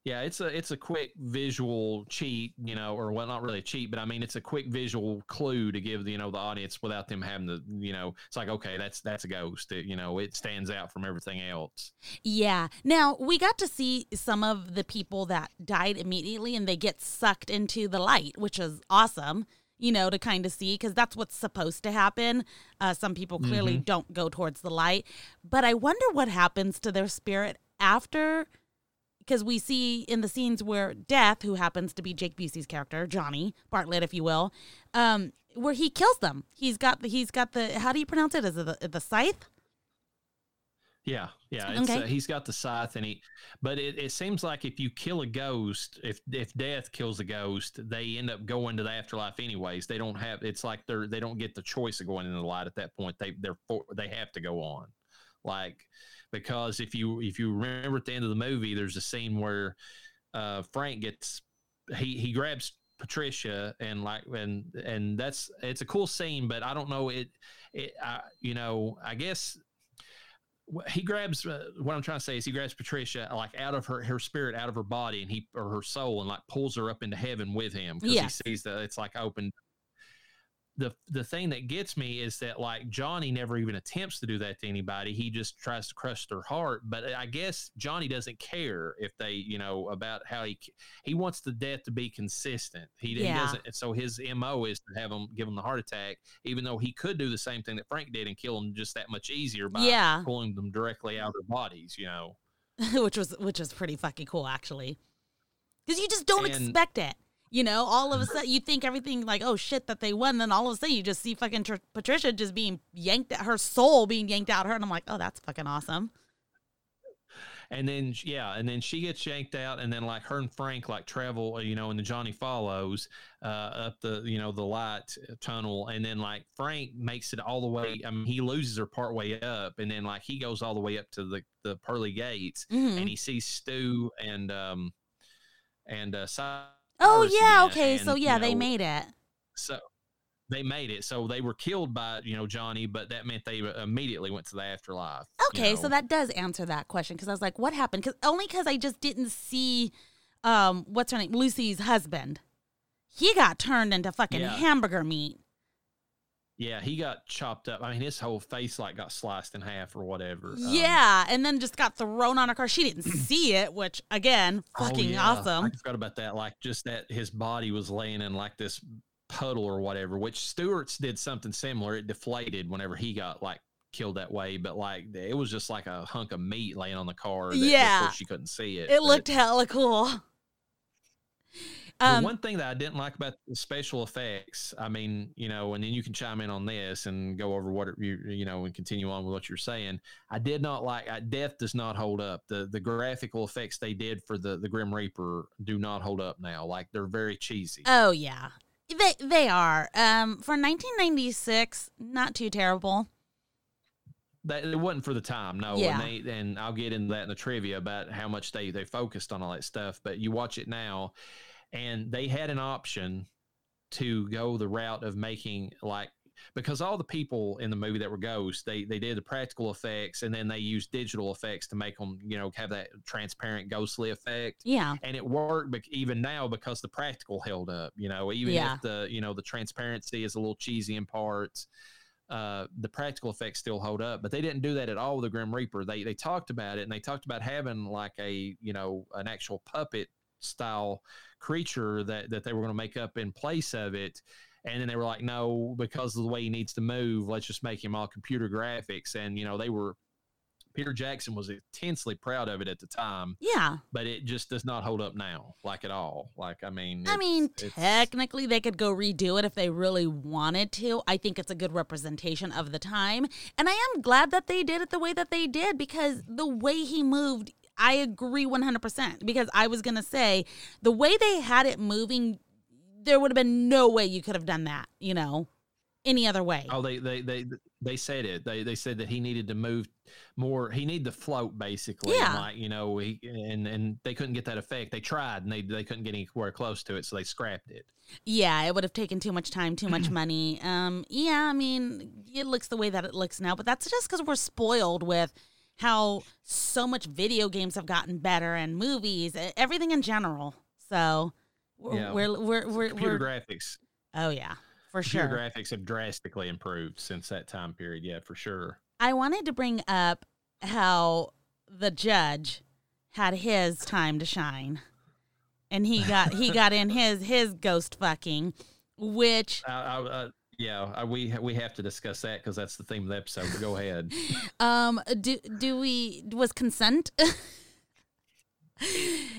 Yeah, it's a it's a quick visual cheat, you know, or well, not really a cheat, but I mean, it's a quick visual clue to give you know the audience without them having to, you know, it's like okay, that's that's a ghost. It, you know, it stands out from everything else. Yeah. Now we got to see some of the people that died immediately, and they get sucked into the light, which is awesome. You know, to kind of see because that's what's supposed to happen. Uh, some people clearly Mm-hmm. don't go towards the light, but I wonder what happens to their spirit after because we see in the scenes where Death, who happens to be Jake Busey's character, Johnny Bartlett, if you will, um, where he kills them. He's got the he's got the how do you pronounce it? Is it the, the scythe? Yeah, yeah. It's, Okay. uh, he's got the scythe, and he. But it, it seems like if you kill a ghost, if if death kills a ghost, they end up going to the afterlife anyways. They don't have. It's like they're they don't get the choice of going into the light at that point. They they're they have to go on, like because if you if you remember at the end of the movie, there's a scene where uh, Frank gets he he grabs Patricia and like and and that's it's a cool scene, but I don't know it it I, you know I guess he grabs uh, what I'm trying to say is he grabs Patricia like out of her her spirit out of her body and he or her soul and like pulls her up into heaven with him because Yes. he sees that it's like open. The the thing that gets me is that like Johnny never even attempts to do that to anybody. He just tries to crush their heart. But I guess Johnny doesn't care if they you know about how he he wants the death to be consistent. He, he doesn't. So his mo is to have him give him the heart attack, even though he could do the same thing that Frank did and kill him just that much easier by Yeah. pulling them directly out of their bodies. You know. which was which was pretty fucking cool actually because you just don't And- expect it you know all of a sudden you think everything like oh shit that they won then all of a sudden you just see fucking Tr- patricia just being yanked at her soul being yanked out her and i'm like oh that's fucking awesome And then yeah, and then she gets yanked out, and then like her and Frank like travel, uh, you know, and the Johnny follows uh, up the you know the light tunnel, and then like Frank makes it all the way. I mean, he loses her part way up, and then like he goes all the way up to the the pearly gates, Mhm. and he sees Stu and um and uh, oh yeah okay so and, you yeah they made it so they made it. So they were killed by you know Johnny, but that meant they immediately went to the afterlife. you okay know. so that does answer that question because i was like what happened because only because i just didn't see um what's her name lucy's husband he got turned into fucking Yeah. hamburger meat Yeah, he got chopped up. I mean, his whole face like got sliced in half or whatever. Um, Yeah, and then just got thrown on a car. She didn't see it, which again, oh, fucking yeah, I awesome. forgot about that. Like just that his body was laying in like this puddle or whatever. Which Stuart's did something similar. It deflated whenever he got like killed that way, but like it was just like a hunk of meat laying on the car. That, Yeah. she couldn't see it. It but- looked hella cool. The Um, one thing that I didn't like about the special effects, I mean, you know, and then you can chime in on this and go over what it- you you know and continue on with what you're saying. I did not like. I, Death does not hold up. The the graphical effects they did for the the Grim Reaper do not hold up now. Like they're very cheesy. oh yeah, they they are. Um, for 1996, not too terrible. that it wasn't for the time, no. Yeah. And they and I'll get into that in the trivia about how much they they focused on all that stuff. But you watch it now, and they had an option to go the route of making like because all the people in the movie that were ghosts, they they did the practical effects and then they used digital effects to make them you know have that transparent ghostly effect. Yeah, and it worked bec- even now because the practical held up you know even Yeah. if the you know the transparency is a little cheesy in parts uh, the practical effects still hold up but they didn't do that at all with the grim reaper. They they talked about it and they talked about having like a you know an actual puppet style creature that that they were going to make up in place of it and then they were like no because of the way he needs to move let's just make him all computer graphics and you know they were peter jackson was intensely proud of it at the time yeah. but it just does not hold up now, like at all. Like I mean, I mean, technically, they could go redo it if they really wanted to. I think it's a good representation of the time. And I am glad that they did it the way that they did because the way he moved, I agree 100%. Because I was going to say, the way they had it moving, there would have been no way you could have done that, you know, any other way. Oh, they they they they said it. They they said that he needed to move more. He needed to float basically. Yeah. like you know, he and and they couldn't get that effect. They tried and they they couldn't get anywhere close to it, so they scrapped it. Yeah, it would have taken too much time, too much money. Um, yeah, I mean, it looks the way that it looks now, but that's just because we're spoiled with how so much video games have gotten better and movies, everything in general. So we're Yeah. we're we're, we're, Computer we're graphics. oh yeah, for Computer sure. graphics have drastically improved since that time period. Yeah, for sure. I wanted to bring up how the judge had his time to shine. And he got he got in his his ghost fucking, which I, I, uh, yeah, I, we we have to discuss that because that's the theme of the episode. But go ahead. um do do we was consent?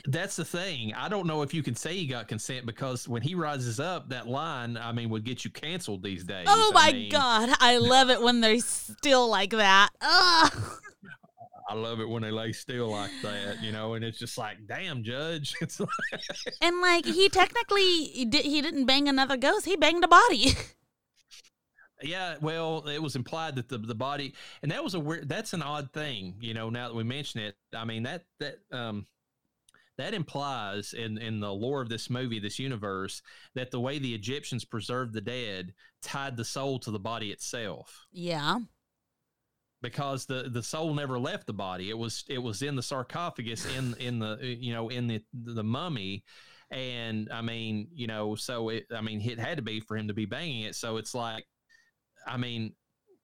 That's the thing. I don't know if you can say he got consent because when he rises up, that line, I mean, would get you canceled these days. oh I my mean, god, I love it when they're still like that. Ugh. I love it when they lay still like that, you know, and it's just like, damn, Judge. It's like, And like he technically he, di- he didn't bang another ghost, he banged a body. Yeah, well, it was implied that the the body, and that was a weird. That's an odd thing, you know. Now that we mention it, I mean that that um that implies in in the lore of this movie, this universe, that the way the Egyptians preserved the dead tied the soul to the body itself. yeah. because the the soul never left the body it was it was in the sarcophagus in in the you know in the the mummy and i mean you know so it i mean it had to be for him to be banging it so it's like i mean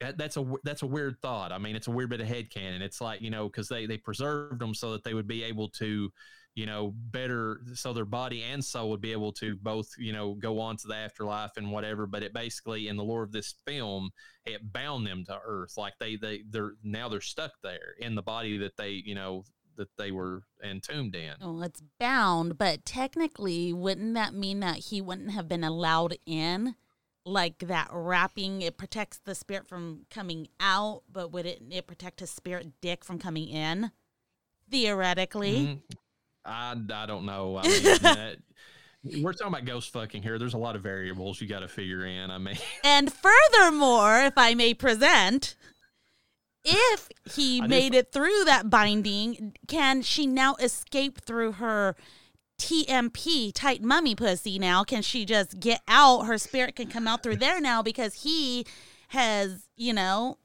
that, that's a that's a weird thought. I mean it's a weird bit of head canon it's like you know because they they preserved them so that they would be able to you know better so their body and soul would be able to both you know go on to the afterlife and whatever. But it basically in the lore of this film it bound them to earth. Like they they they're now they're stuck there in the body that they you know that they were entombed in. It's bound, but technically, wouldn't that mean that he wouldn't have been allowed in? Like that wrapping, it protects the spirit from coming out, but would it it protect his spirit dick from coming in? Theoretically. Mhm. I, I don't know I mean, that, we're talking about ghost fucking here there's a lot of variables you got to figure in i mean And furthermore, if I may present, if he made it through that binding, can she now escape through her TMP tight mummy pussy now? Can she just get out? Her spirit can come out through there now because he has, you know,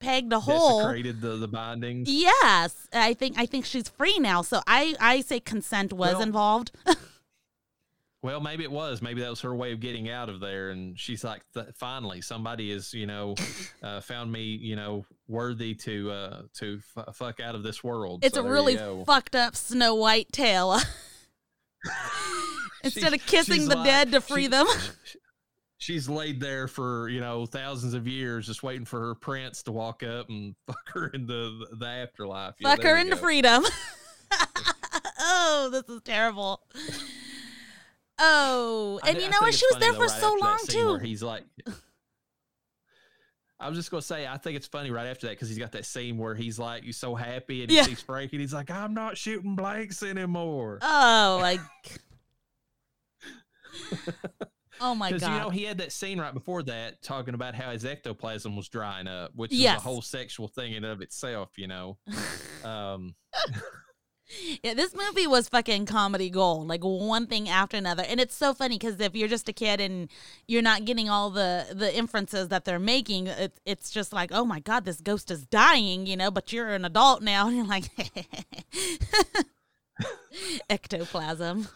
pegged a hole. desecrated the the bindings Yes, I think I think she's free now. So I I say consent was Well- involved. Well, maybe it was. Maybe that was her way of getting out of there. And she's like, Th- finally, somebody has, you know, uh, found me, you know, worthy to uh, to f- fuck out of this world. It's So a really fucked up Snow White tale. Instead She- of kissing the like- dead to free she- them. She's laid there for you know thousands of years, just waiting for her prince to walk up and fuck her into the the afterlife. Yeah, Fuck her into go. freedom. oh, this is terrible. Oh, and you know what? She was there for so long too. He's like, I was just gonna say, I think it's funny right after that because he's got that scene where he's like, he's so happy and he Yeah. sees Frank and he's like, I'm not shooting blanks anymore. Oh, like. oh my god! Because you know he had that scene right before that talking about how his ectoplasm was drying up, which is a whole sexual thing in and of itself. You know, um, Yeah, this movie was fucking comedy gold, like one thing after another. And it's so funny because if you're just a kid and you're not getting all the the inferences that they're making, it, it's just like, oh my god, this ghost is dying, you know. But you're an adult now, and you're like, ectoplasm.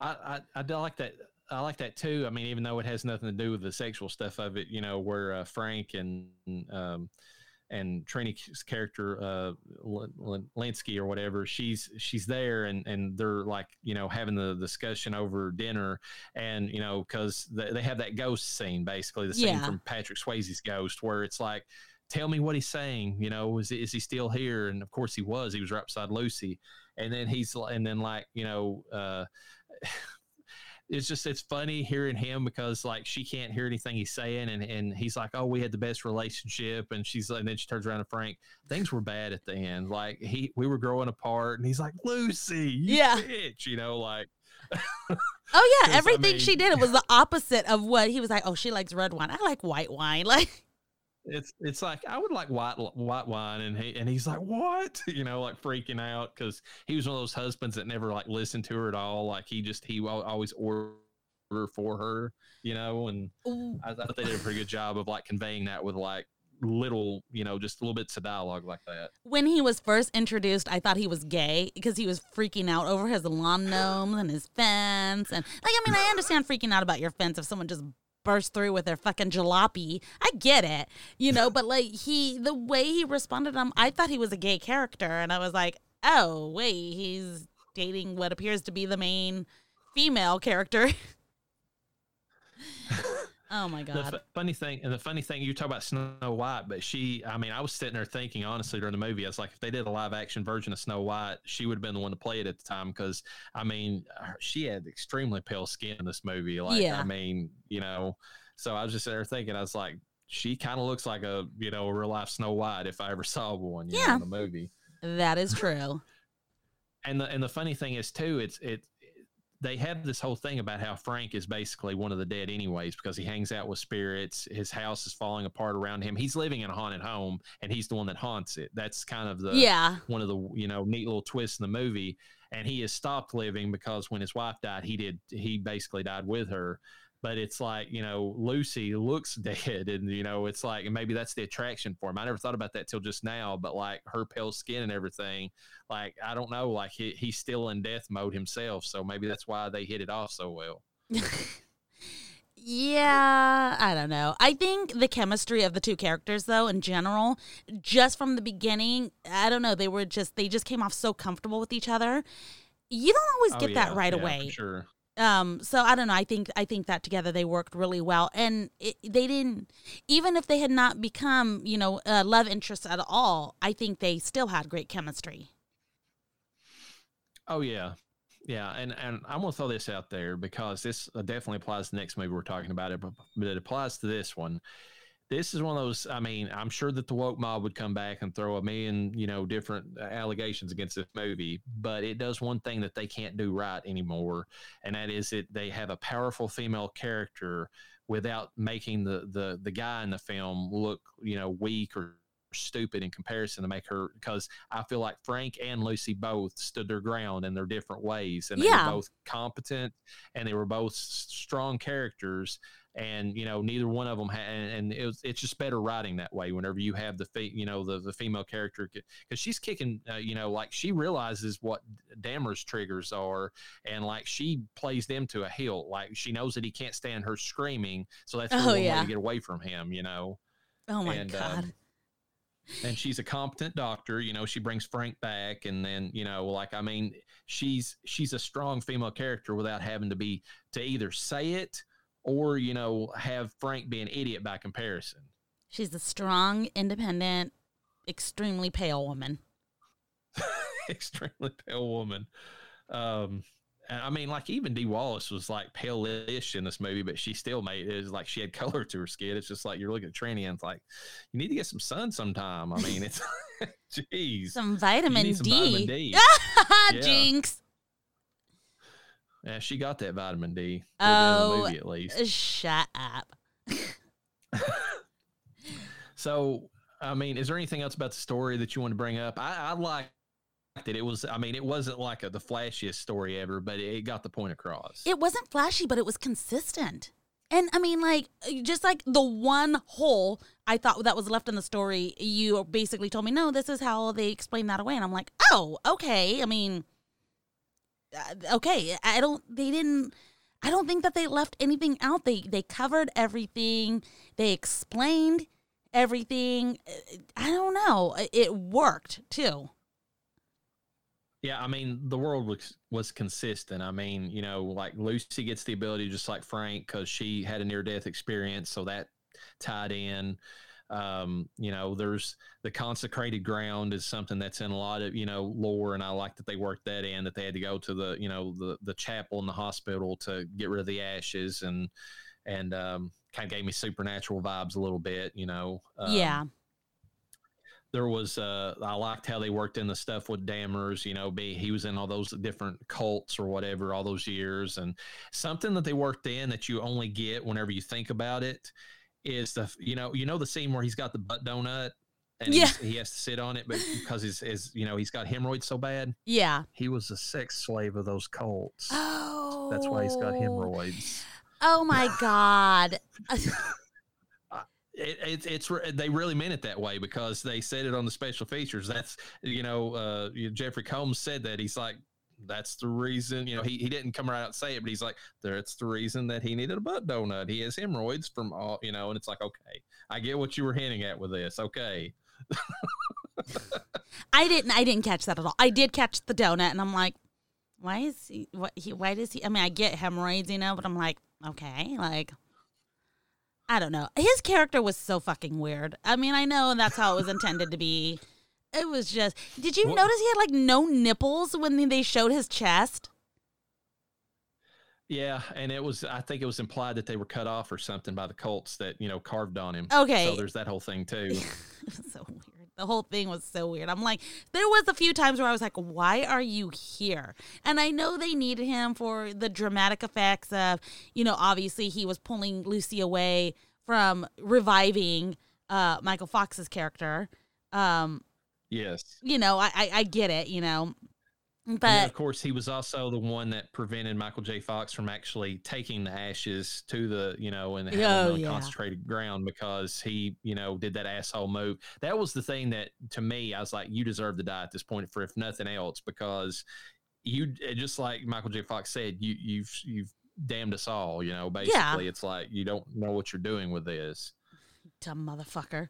I, I I like that. I like that too. I mean, even though it has nothing to do with the sexual stuff of it, you know, where uh, Frank and um, and Trini's character uh, L- L- Lynskey or whatever, she's she's there and and they're like you know having the discussion over dinner, and you know because they, they have that ghost scene basically the scene Yeah. from Patrick Swayze's Ghost where it's like. Tell me what he's saying. You know, is is he still here? And of course he was. He was right beside Lucy, and then he's and then like you know, uh, it's just it's funny hearing him because like she can't hear anything he's saying and and he's like oh we had the best relationship and she's and then she turns around to frank things were bad at the end like he we were growing apart and he's like lucy you Yeah. bitch you know like Oh yeah, 'Cause, I everything she did it was the opposite of what he was like. Oh, she likes red wine. I like white wine. Like, it's it's like I would like white white wine, and he and he's like what, you know, like freaking out because he was one of those husbands that never like listened to her at all. Like he just he always order for her, you know, and I, I thought they did a pretty good job of like conveying that with like little, you know, just little bits of dialogue like that. When he was first introduced, I thought he was gay because he was freaking out over his lawn gnomes and his fence. And like, I mean, I understand freaking out about your fence if someone just burst through with their fucking jalopy. I get it, you know, but like he, the way he responded to him, I thought he was a gay character. And I was like, oh, wait, he's dating what appears to be the main female character. Oh my god! The f- funny thing, and the funny thing, you talk about Snow White, but she, I mean, I was sitting there thinking honestly during the movie, I was like, if they did a live action version of Snow White, she would have been the one to play it at the time because, I mean, she had extremely pale skin in this movie. Like, yeah. I mean, you know, so I was just there thinking, I was like, she kind of looks like a, you know, a real life Snow White if I ever saw one, yeah, know, in the movie. That is true. and the and the funny thing is too, it's it they have this whole thing about how Frank is basically one of the dead anyways because he hangs out with spirits. His house is falling apart around him. He's living in a haunted home and he's the one that haunts it. That's kind of the yeah one of the you know neat little twists in the movie. And he has stopped living because when his wife died, he did he basically died with her but it's like you know lucy looks dead and you know it's like and maybe that's the attraction for him. I never thought about that till just now but like her pale skin and everything like i don't know like he, he's still in death mode himself so maybe that's why they hit it off so well. Yeah i don't know. I think the chemistry of the two characters though in general just from the beginning i don't know they were just they just came off so comfortable with each other. You don't always oh, get yeah, that right yeah, away. sure um so i don't know. I think i think that together they worked really well. And it, they didn't even if they had not become you know uh, love interests at all i think they still had great chemistry. Oh yeah. Yeah. And and i'm gonna throw this out there because this definitely applies to the next movie we're talking about it but, but it applies to this one this is one of those. I mean, I'm sure that the woke mob would come back and throw a million, you know, different uh, allegations against this movie, but it does one thing that they can't do right anymore, and that is that they have a powerful female character without making the the the guy in the film look, you know, weak or stupid in comparison to make her because I feel like Frank and Lucy both stood their ground in their different ways and they yeah. were both competent and they were both strong characters and you know neither one of them had and, and it was, it's just better writing that way whenever you have the fe- you know the, the female character because she's kicking uh, you know like she realizes what Dammers' triggers are and like she plays them to a hill like she knows that he can't stand her screaming so that's oh, yeah. way to get away from him you know oh my and, god um, and she's a competent doctor you know she brings frank back and then you know like i mean she's she's a strong female character without having to be to either say it or you know have Frank be an idiot by comparison. She's a strong, independent, extremely pale woman. extremely pale woman. Um, I mean, like even Dee Wallace was like pale-ish in this movie, but she still made it was like she had color to her skin. It's just like you're looking at Trini and it's like you need to get some sun sometime. I mean, it's jeez, some vitamin some D. Vitamin D. yeah. Jinx. Yeah, she got that vitamin D. Oh, movie at least. Shut up. so, I mean, is there anything else about the story that you want to bring up? I, I liked it. It was, I mean, it wasn't like a, the flashiest story ever, but it got the point across. It wasn't flashy, but it was consistent. And I mean, like, just like the one hole I thought that was left in the story, you basically told me, no, this is how they explain that away. And I'm like, oh, okay. I mean, uh, okay, I don't. They didn't. I don't think that they left anything out. They they covered everything. They explained everything. Uh, I don't know. It worked too. Yeah, I mean the world was was consistent. I mean, you know, like Lucy gets the ability just like Frank because she had a near death experience, so that tied in. Um, you know, there's the consecrated ground is something that's in a lot of you know lore, and I like that they worked that in. That they had to go to the you know the the chapel in the hospital to get rid of the ashes, and and um, kind of gave me supernatural vibes a little bit. You know, um, yeah there was uh I liked how they worked in the stuff with Dammers. you know, be he was in all those different cults or whatever all those years and something that they worked in that you only get whenever you think about it is the you know you know the scene where he's got the butt donut and yeah. he has to sit on it, but because his, his you know he's got hemorrhoids so bad. Yeah, he was a sex slave of those cults. Oh, that's why he's got hemorrhoids. Oh my god. it, it, it's they really meant it that way because they said it on the special features. That's you know, uh, Jeffrey Combs said that he's like, that's the reason. You know, he, he didn't come right out and say it, but he's like, that's the reason that he needed a butt donut. He has hemorrhoids from all, you know, and it's like, okay, I get what you were hinting at with this. Okay. I didn't. I didn't catch that at all. I did catch the donut, and I'm like, why is he? What he? Why does he? I mean, I get hemorrhoids, you know, but I'm like, okay, like I don't know. His character was so fucking weird. I mean, I know that's how it was intended to be. It was just. Did you what? notice he had like no nipples when they showed his chest? Yeah, and it was. I think it was implied that they were cut off or something by the Colts that you know carved on him. Okay, so there's that whole thing too. so weird. The whole thing was so weird. I'm like, there was a few times where I was like, why are you here? And I know they needed him for the dramatic effects of, you know, obviously he was pulling Lucy away from reviving uh, Michael Fox's character. Um, yes. You know, I, I, I get it, you know. But of course, he was also the one that prevented Michael J. Fox from actually taking the ashes to the, you know, and having oh, on yeah. concentrated ground because he, you know, did that asshole move. That was the thing that, to me, I was like, you deserve to die at this point, for if nothing else, because you eh, just like Michael J. Fox said, you you've you've damned us all. You know, basically, yeah. it's like you don't know what you're doing with this. Dumb motherfucker.